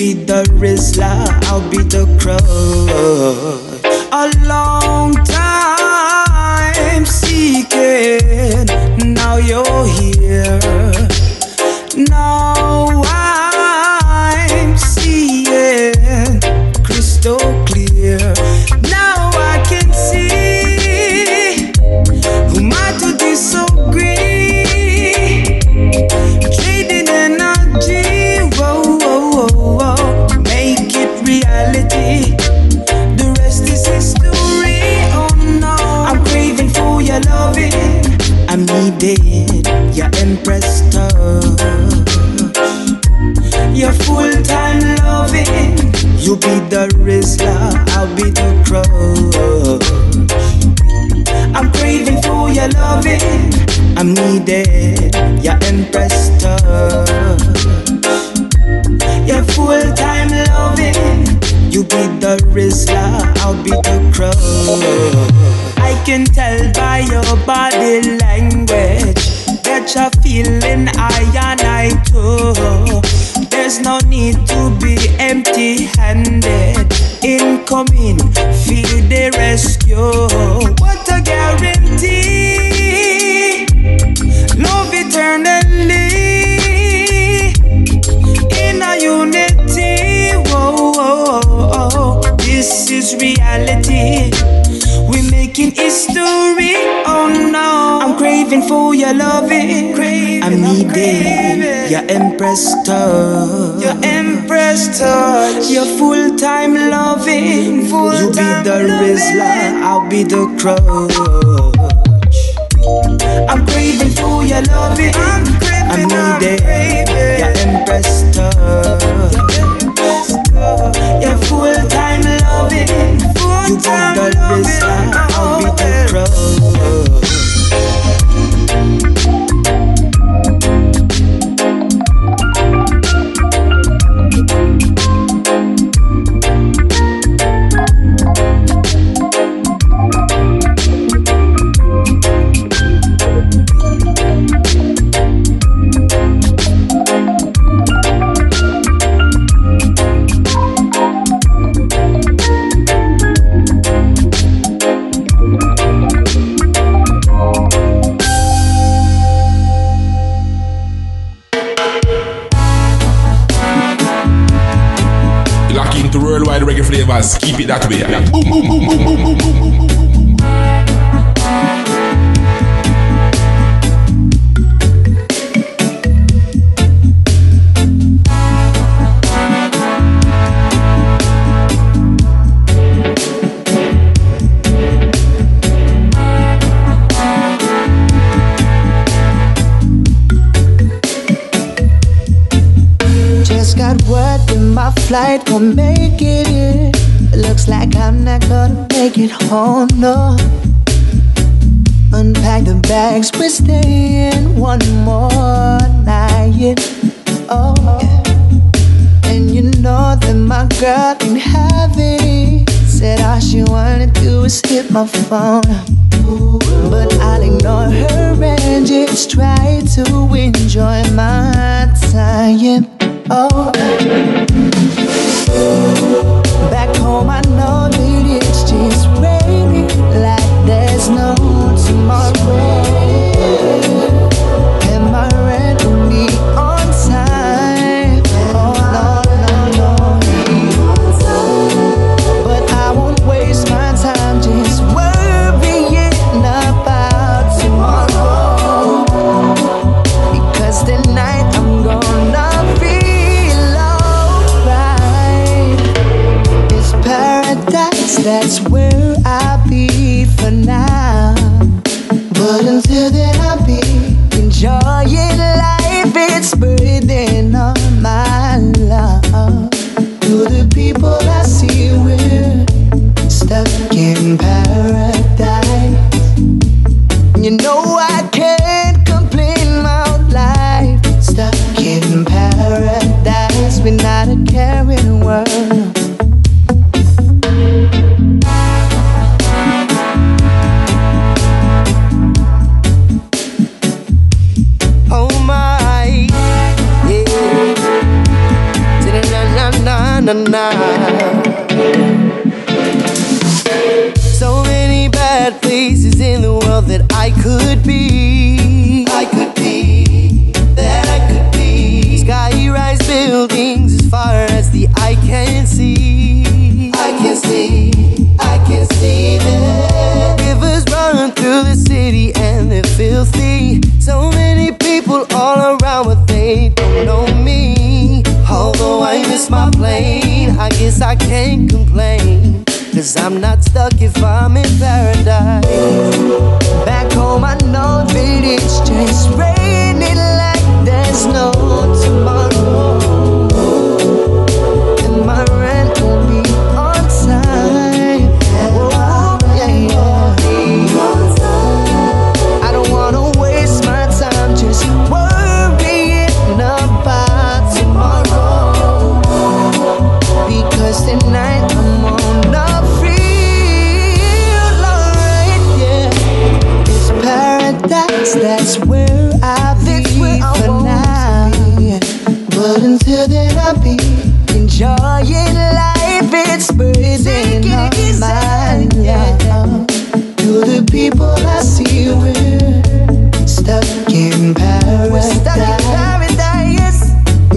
be the Rizzler, I'll be the crow. empress touch. Your empress touch. Your full time loving. Full you be the rizzler, I'll be the crutch. I'm craving for your loving. I'm craving, I need it. Your empress touch. Your full time loving. Full-time you be the rizzler. Just keep it that way. Boom, boom, boom, boom, boom, boom, boom, boom. flight will make it in looks like I'm not gonna make it home, no. Unpack the bags, we're staying one more night. Oh, and you know that my girl ain't have it. Said all she wanted to do was hit my phone. But I'll ignore her and just try to enjoy my time. Oh, tomorrow.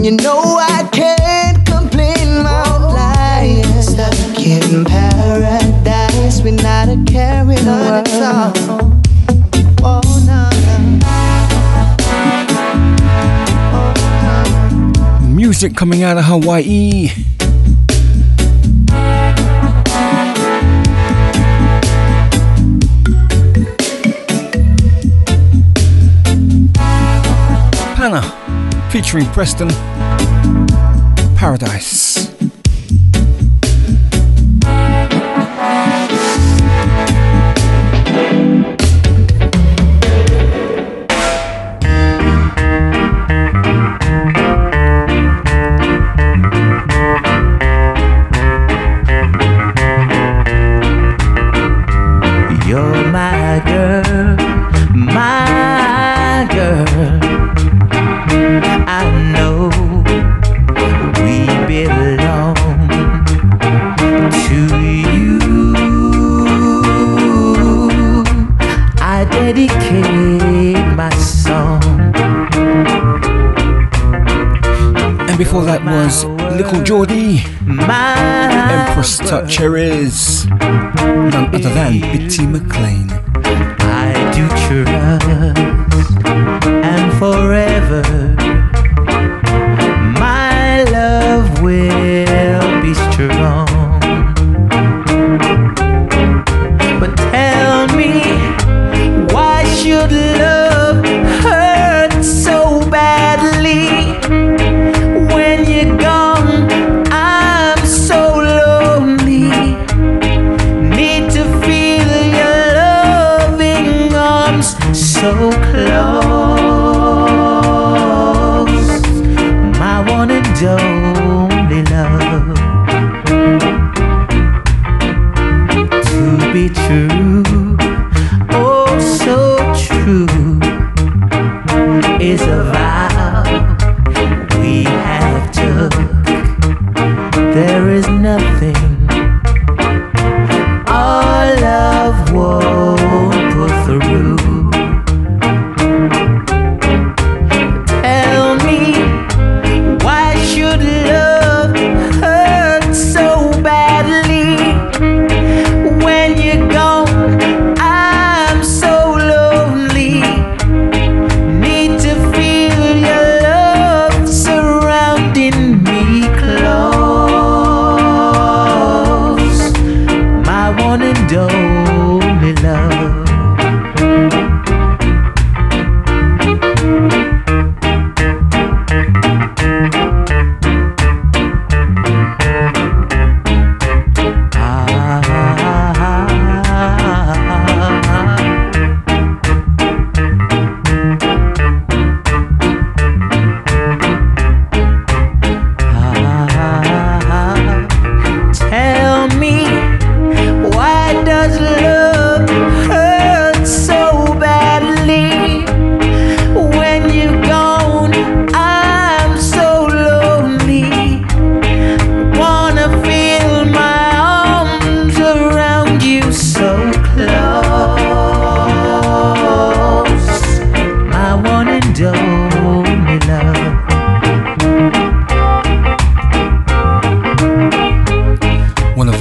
You know I can't complain about life. Stuck in paradise with not a care in the world. At all. Oh, Music coming out of Hawaii. Featuring Preston Paradise. Little Geordie, Empress Touch Cherries, none other than Bitty McLean.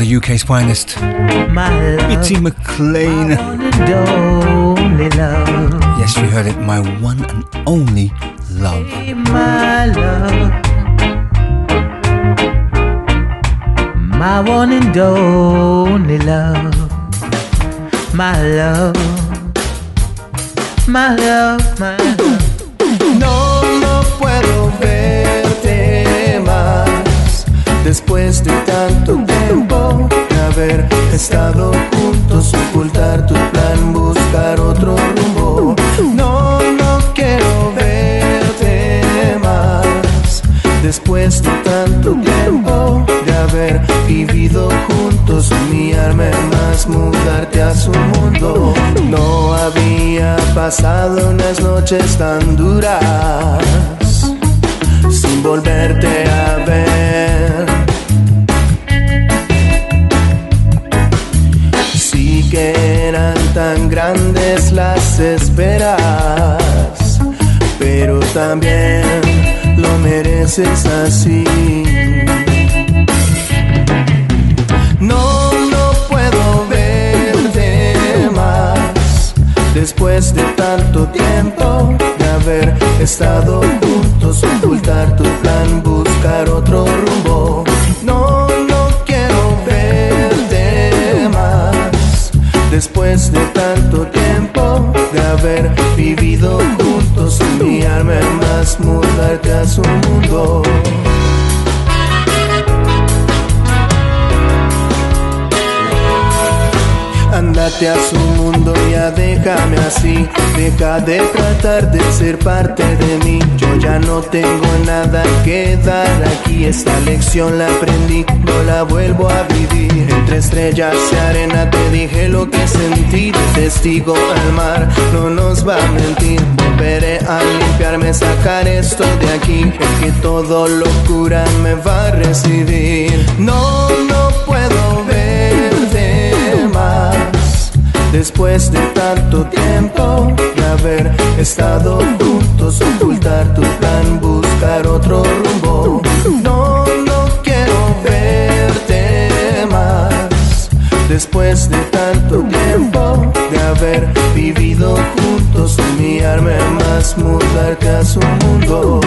The UK's finest. Bitty McLean. Yes, you heard it, my one and only love. my love. My one and only love. My love. My love, my love. Después de tanto tiempo de haber estado juntos, ocultar tu plan, buscar otro rumbo. No, no quiero verte más después de tanto tiempo de haber vivido juntos, humillarme más, mudarte a su mundo. No había pasado unas noches tan duras sin volverte a que eran tan grandes las esperas, pero también lo mereces así. No, no puedo verte más Después de tanto tiempo de haber estado juntos, ocultar tu plan, buscar otro rumbo. Después de tanto tiempo de haber vivido juntos, enviarme más, mudarte a su mundo. Andate a su mundo, ya déjame así. Deja de tratar de ser parte de mí. Yo ya no tengo nada que dar aquí. Esta lección la aprendí, no la vuelvo a vivir. Entre estrellas y arena te dije lo que sentí. Testigo al mar, no nos va a mentir. Volveré a limpiarme, sacar esto de aquí. El que todo locura me va a recibir. No, no Después de tanto tiempo de haber estado juntos, ocultar tu plan, buscar otro rumbo. No, no quiero verte más. Después de tanto tiempo de haber vivido juntos, enviarme más, mudarte a su mundo.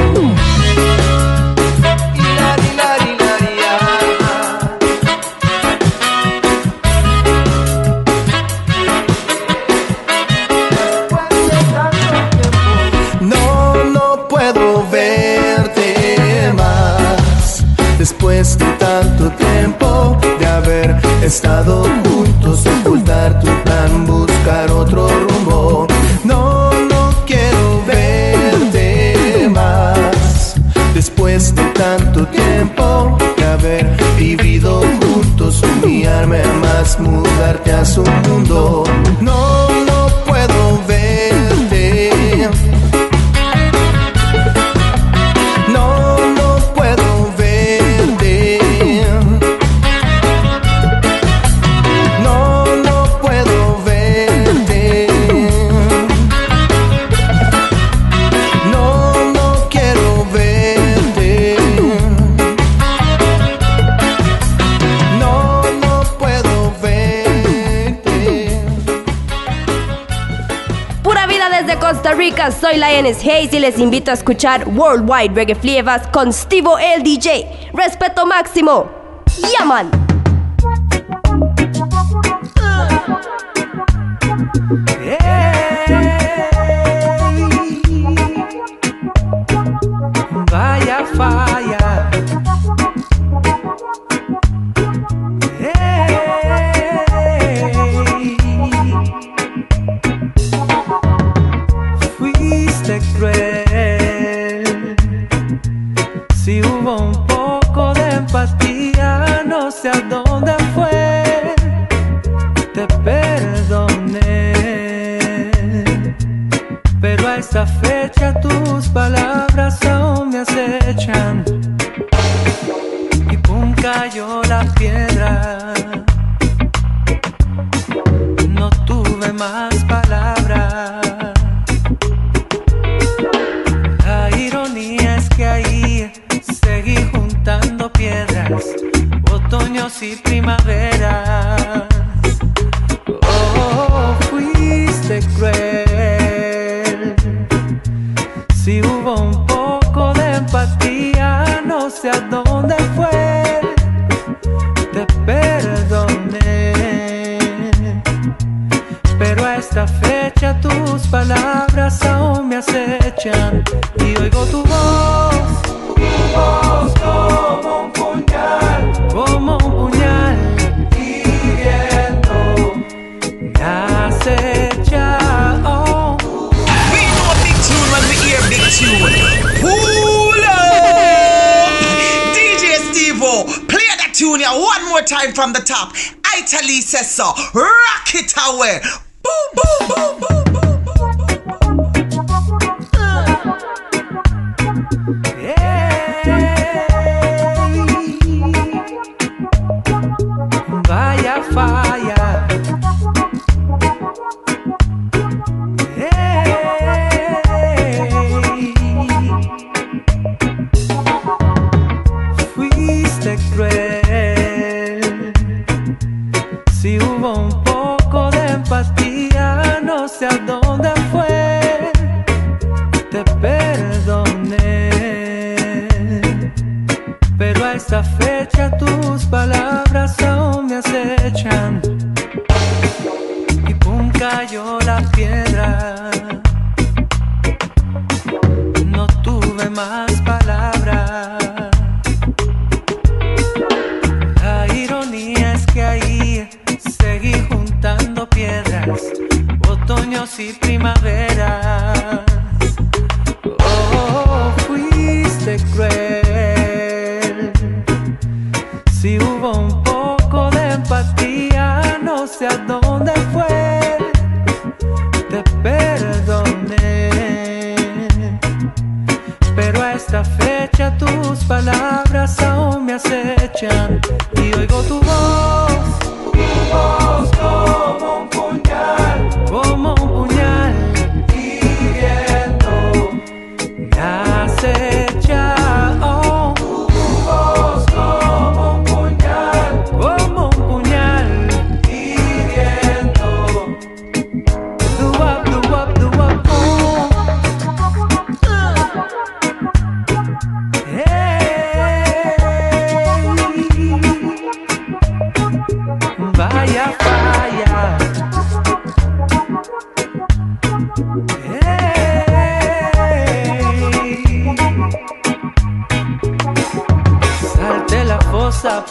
Estado juntos, ocultar tu plan, buscar otro rumbo. No, no quiero verte más. Después de tanto tiempo de haber vivido juntos, enviarme más, mudarte a su Costa Rica, soy Lioness Hayes y les invito a escuchar Worldwide Reggae Flavors con Stevo el DJ. Respeto máximo. Yaman.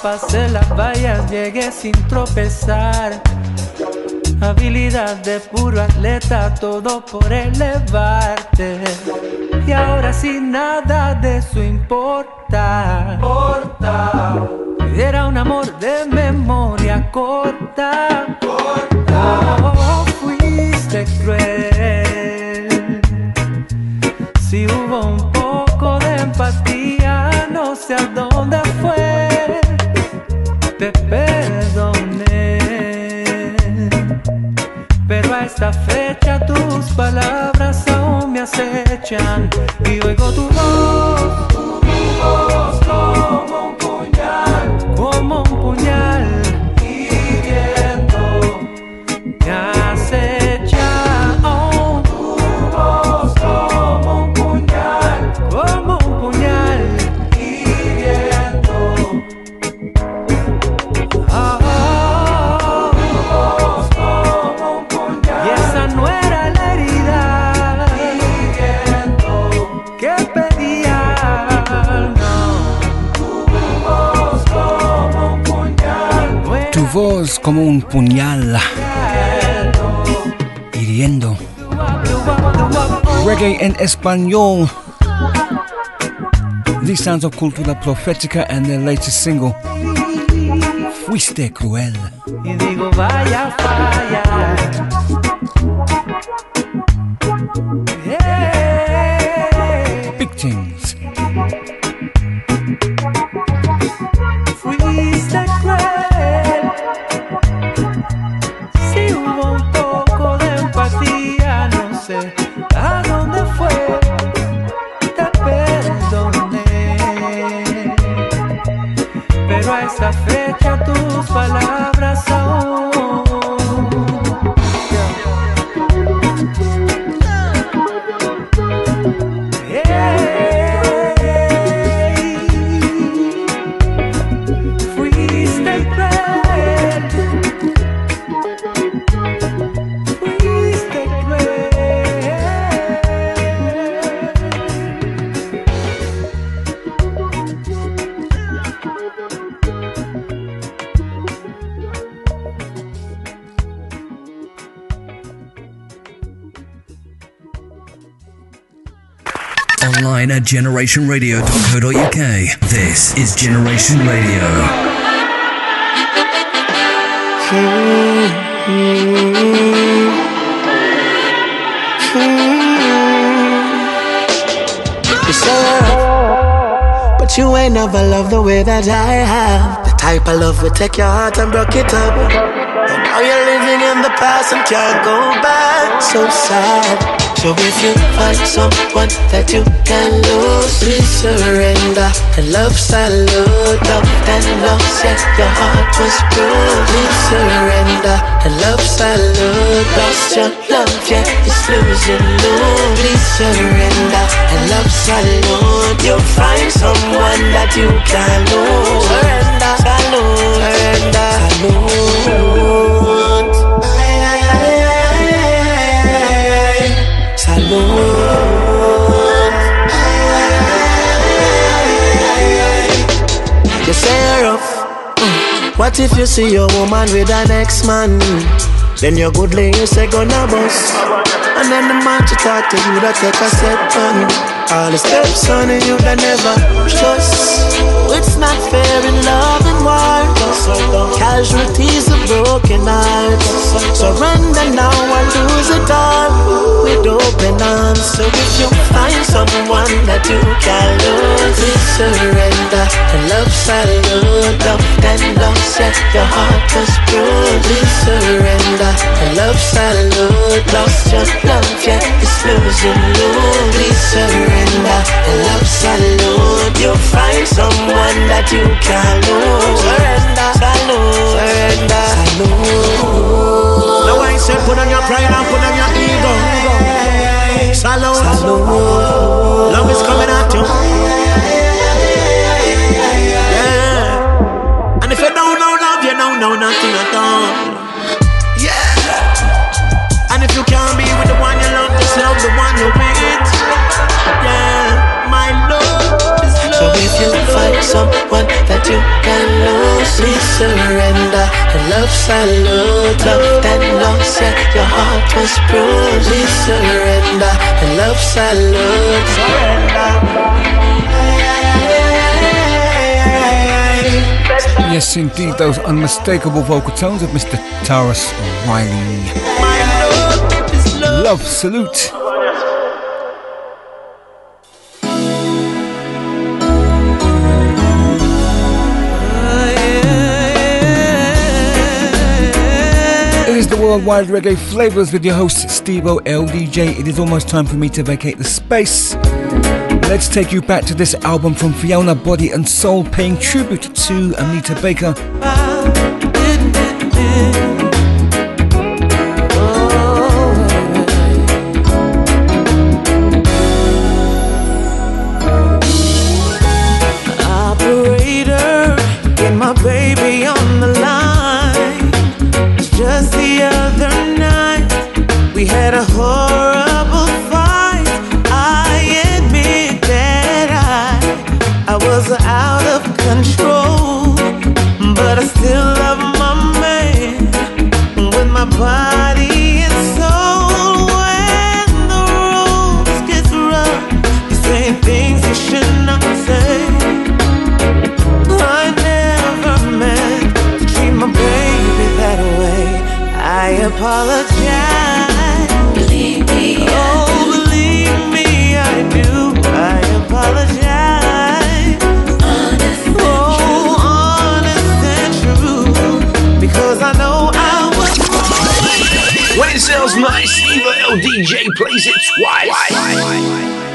Pasé las vallas, llegué sin tropezar. Habilidad de puro atleta, todo por elevarte. Y ahora sin nada de eso importa. Era un amor de memoria corta. Oh, fuiste cruel. Acechan y oigo tu voz, como un puñal hiriendo. Reggae en español. These sounds of Cultura Profética and their latest single, Fuiste Cruel. Y digo, vaya, vaya. generationradio.co.uk. This is Generation Radio. You love, but you ain't never loved the way that I have. The type of love would take your heart and broke it up. And now you're living in the past and can't go back. So sad. So if you find someone that you can lose, please surrender. And love salute, love and loss, yeah, your heart was bruised. Please surrender. And love salute, lost your love, yeah, it's losing lose. Please surrender. And love salute, you'll find someone you see your woman with an ex-man? Then you're good lay you say gonna bust. And then the man to talk to you that take a step on All the steps on you that never trust. It's not fair in love and war. Casualties of broken hearts. Surrender now and lose it all with open arms. So if you find someone that you can lose, please surrender. And love salute, love then love set your heart was bruised. Please surrender. And love salute, lost just love, yeah, it's losing you. Please surrender. Love salute, you'll find someone that you can lose. Surrender, salute, surrender, salute. Now I say put on your pride and put on your ego. Salute. Love is coming at you. Yeah. And if you don't know love, you don't know nothing at all. Yeah. And if you can't be with the one you love, just love the one you're with. Yeah. My love is So if you find someone that you can lose, please surrender. And love salute, love that lost yeah, your heart was bruised. Please surrender. And love salute, Yes, indeed, those unmistakable vocal tones of Mr. Tarrus Riley. Love, salute. It is the worldwide reggae flavas with your host Stevo LDJ. It is almost time for me to vacate the space. Let's take you back to this album from Fiona Body and Soul, paying tribute to Anita Baker. Apologize. Believe me, oh, believe me, I do. I. When it sounds nice, Eva LDJ plays it twice.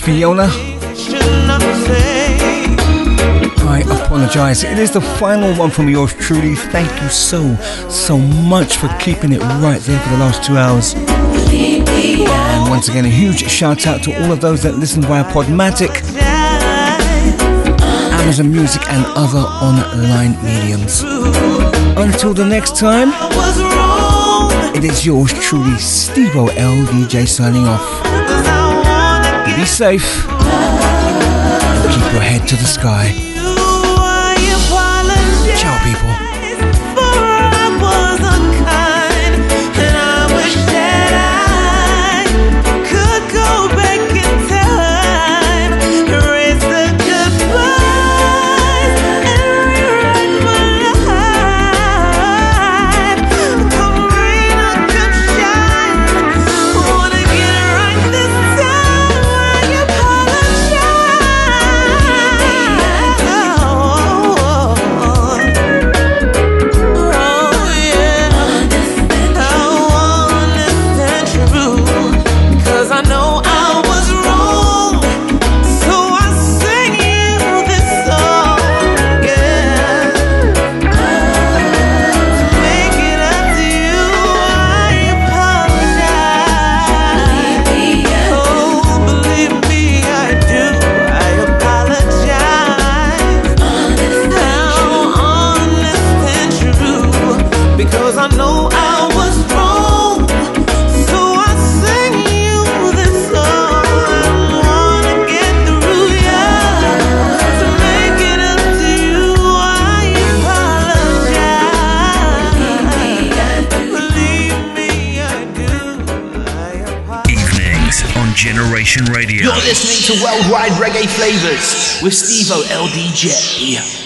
Fiona. I apologize. It is the final one from yours truly. Thank you so, so much for keeping it right there for the last two hours. And once again, a huge shout out to all of those that listen via Podomatic, Amazon Music, and other online mediums. Until the next time, it is yours truly, Steve LDJ signing off. Be safe. Keep your head to the sky. Listening to Worldwide Reggae Flavas with Steve LDJ.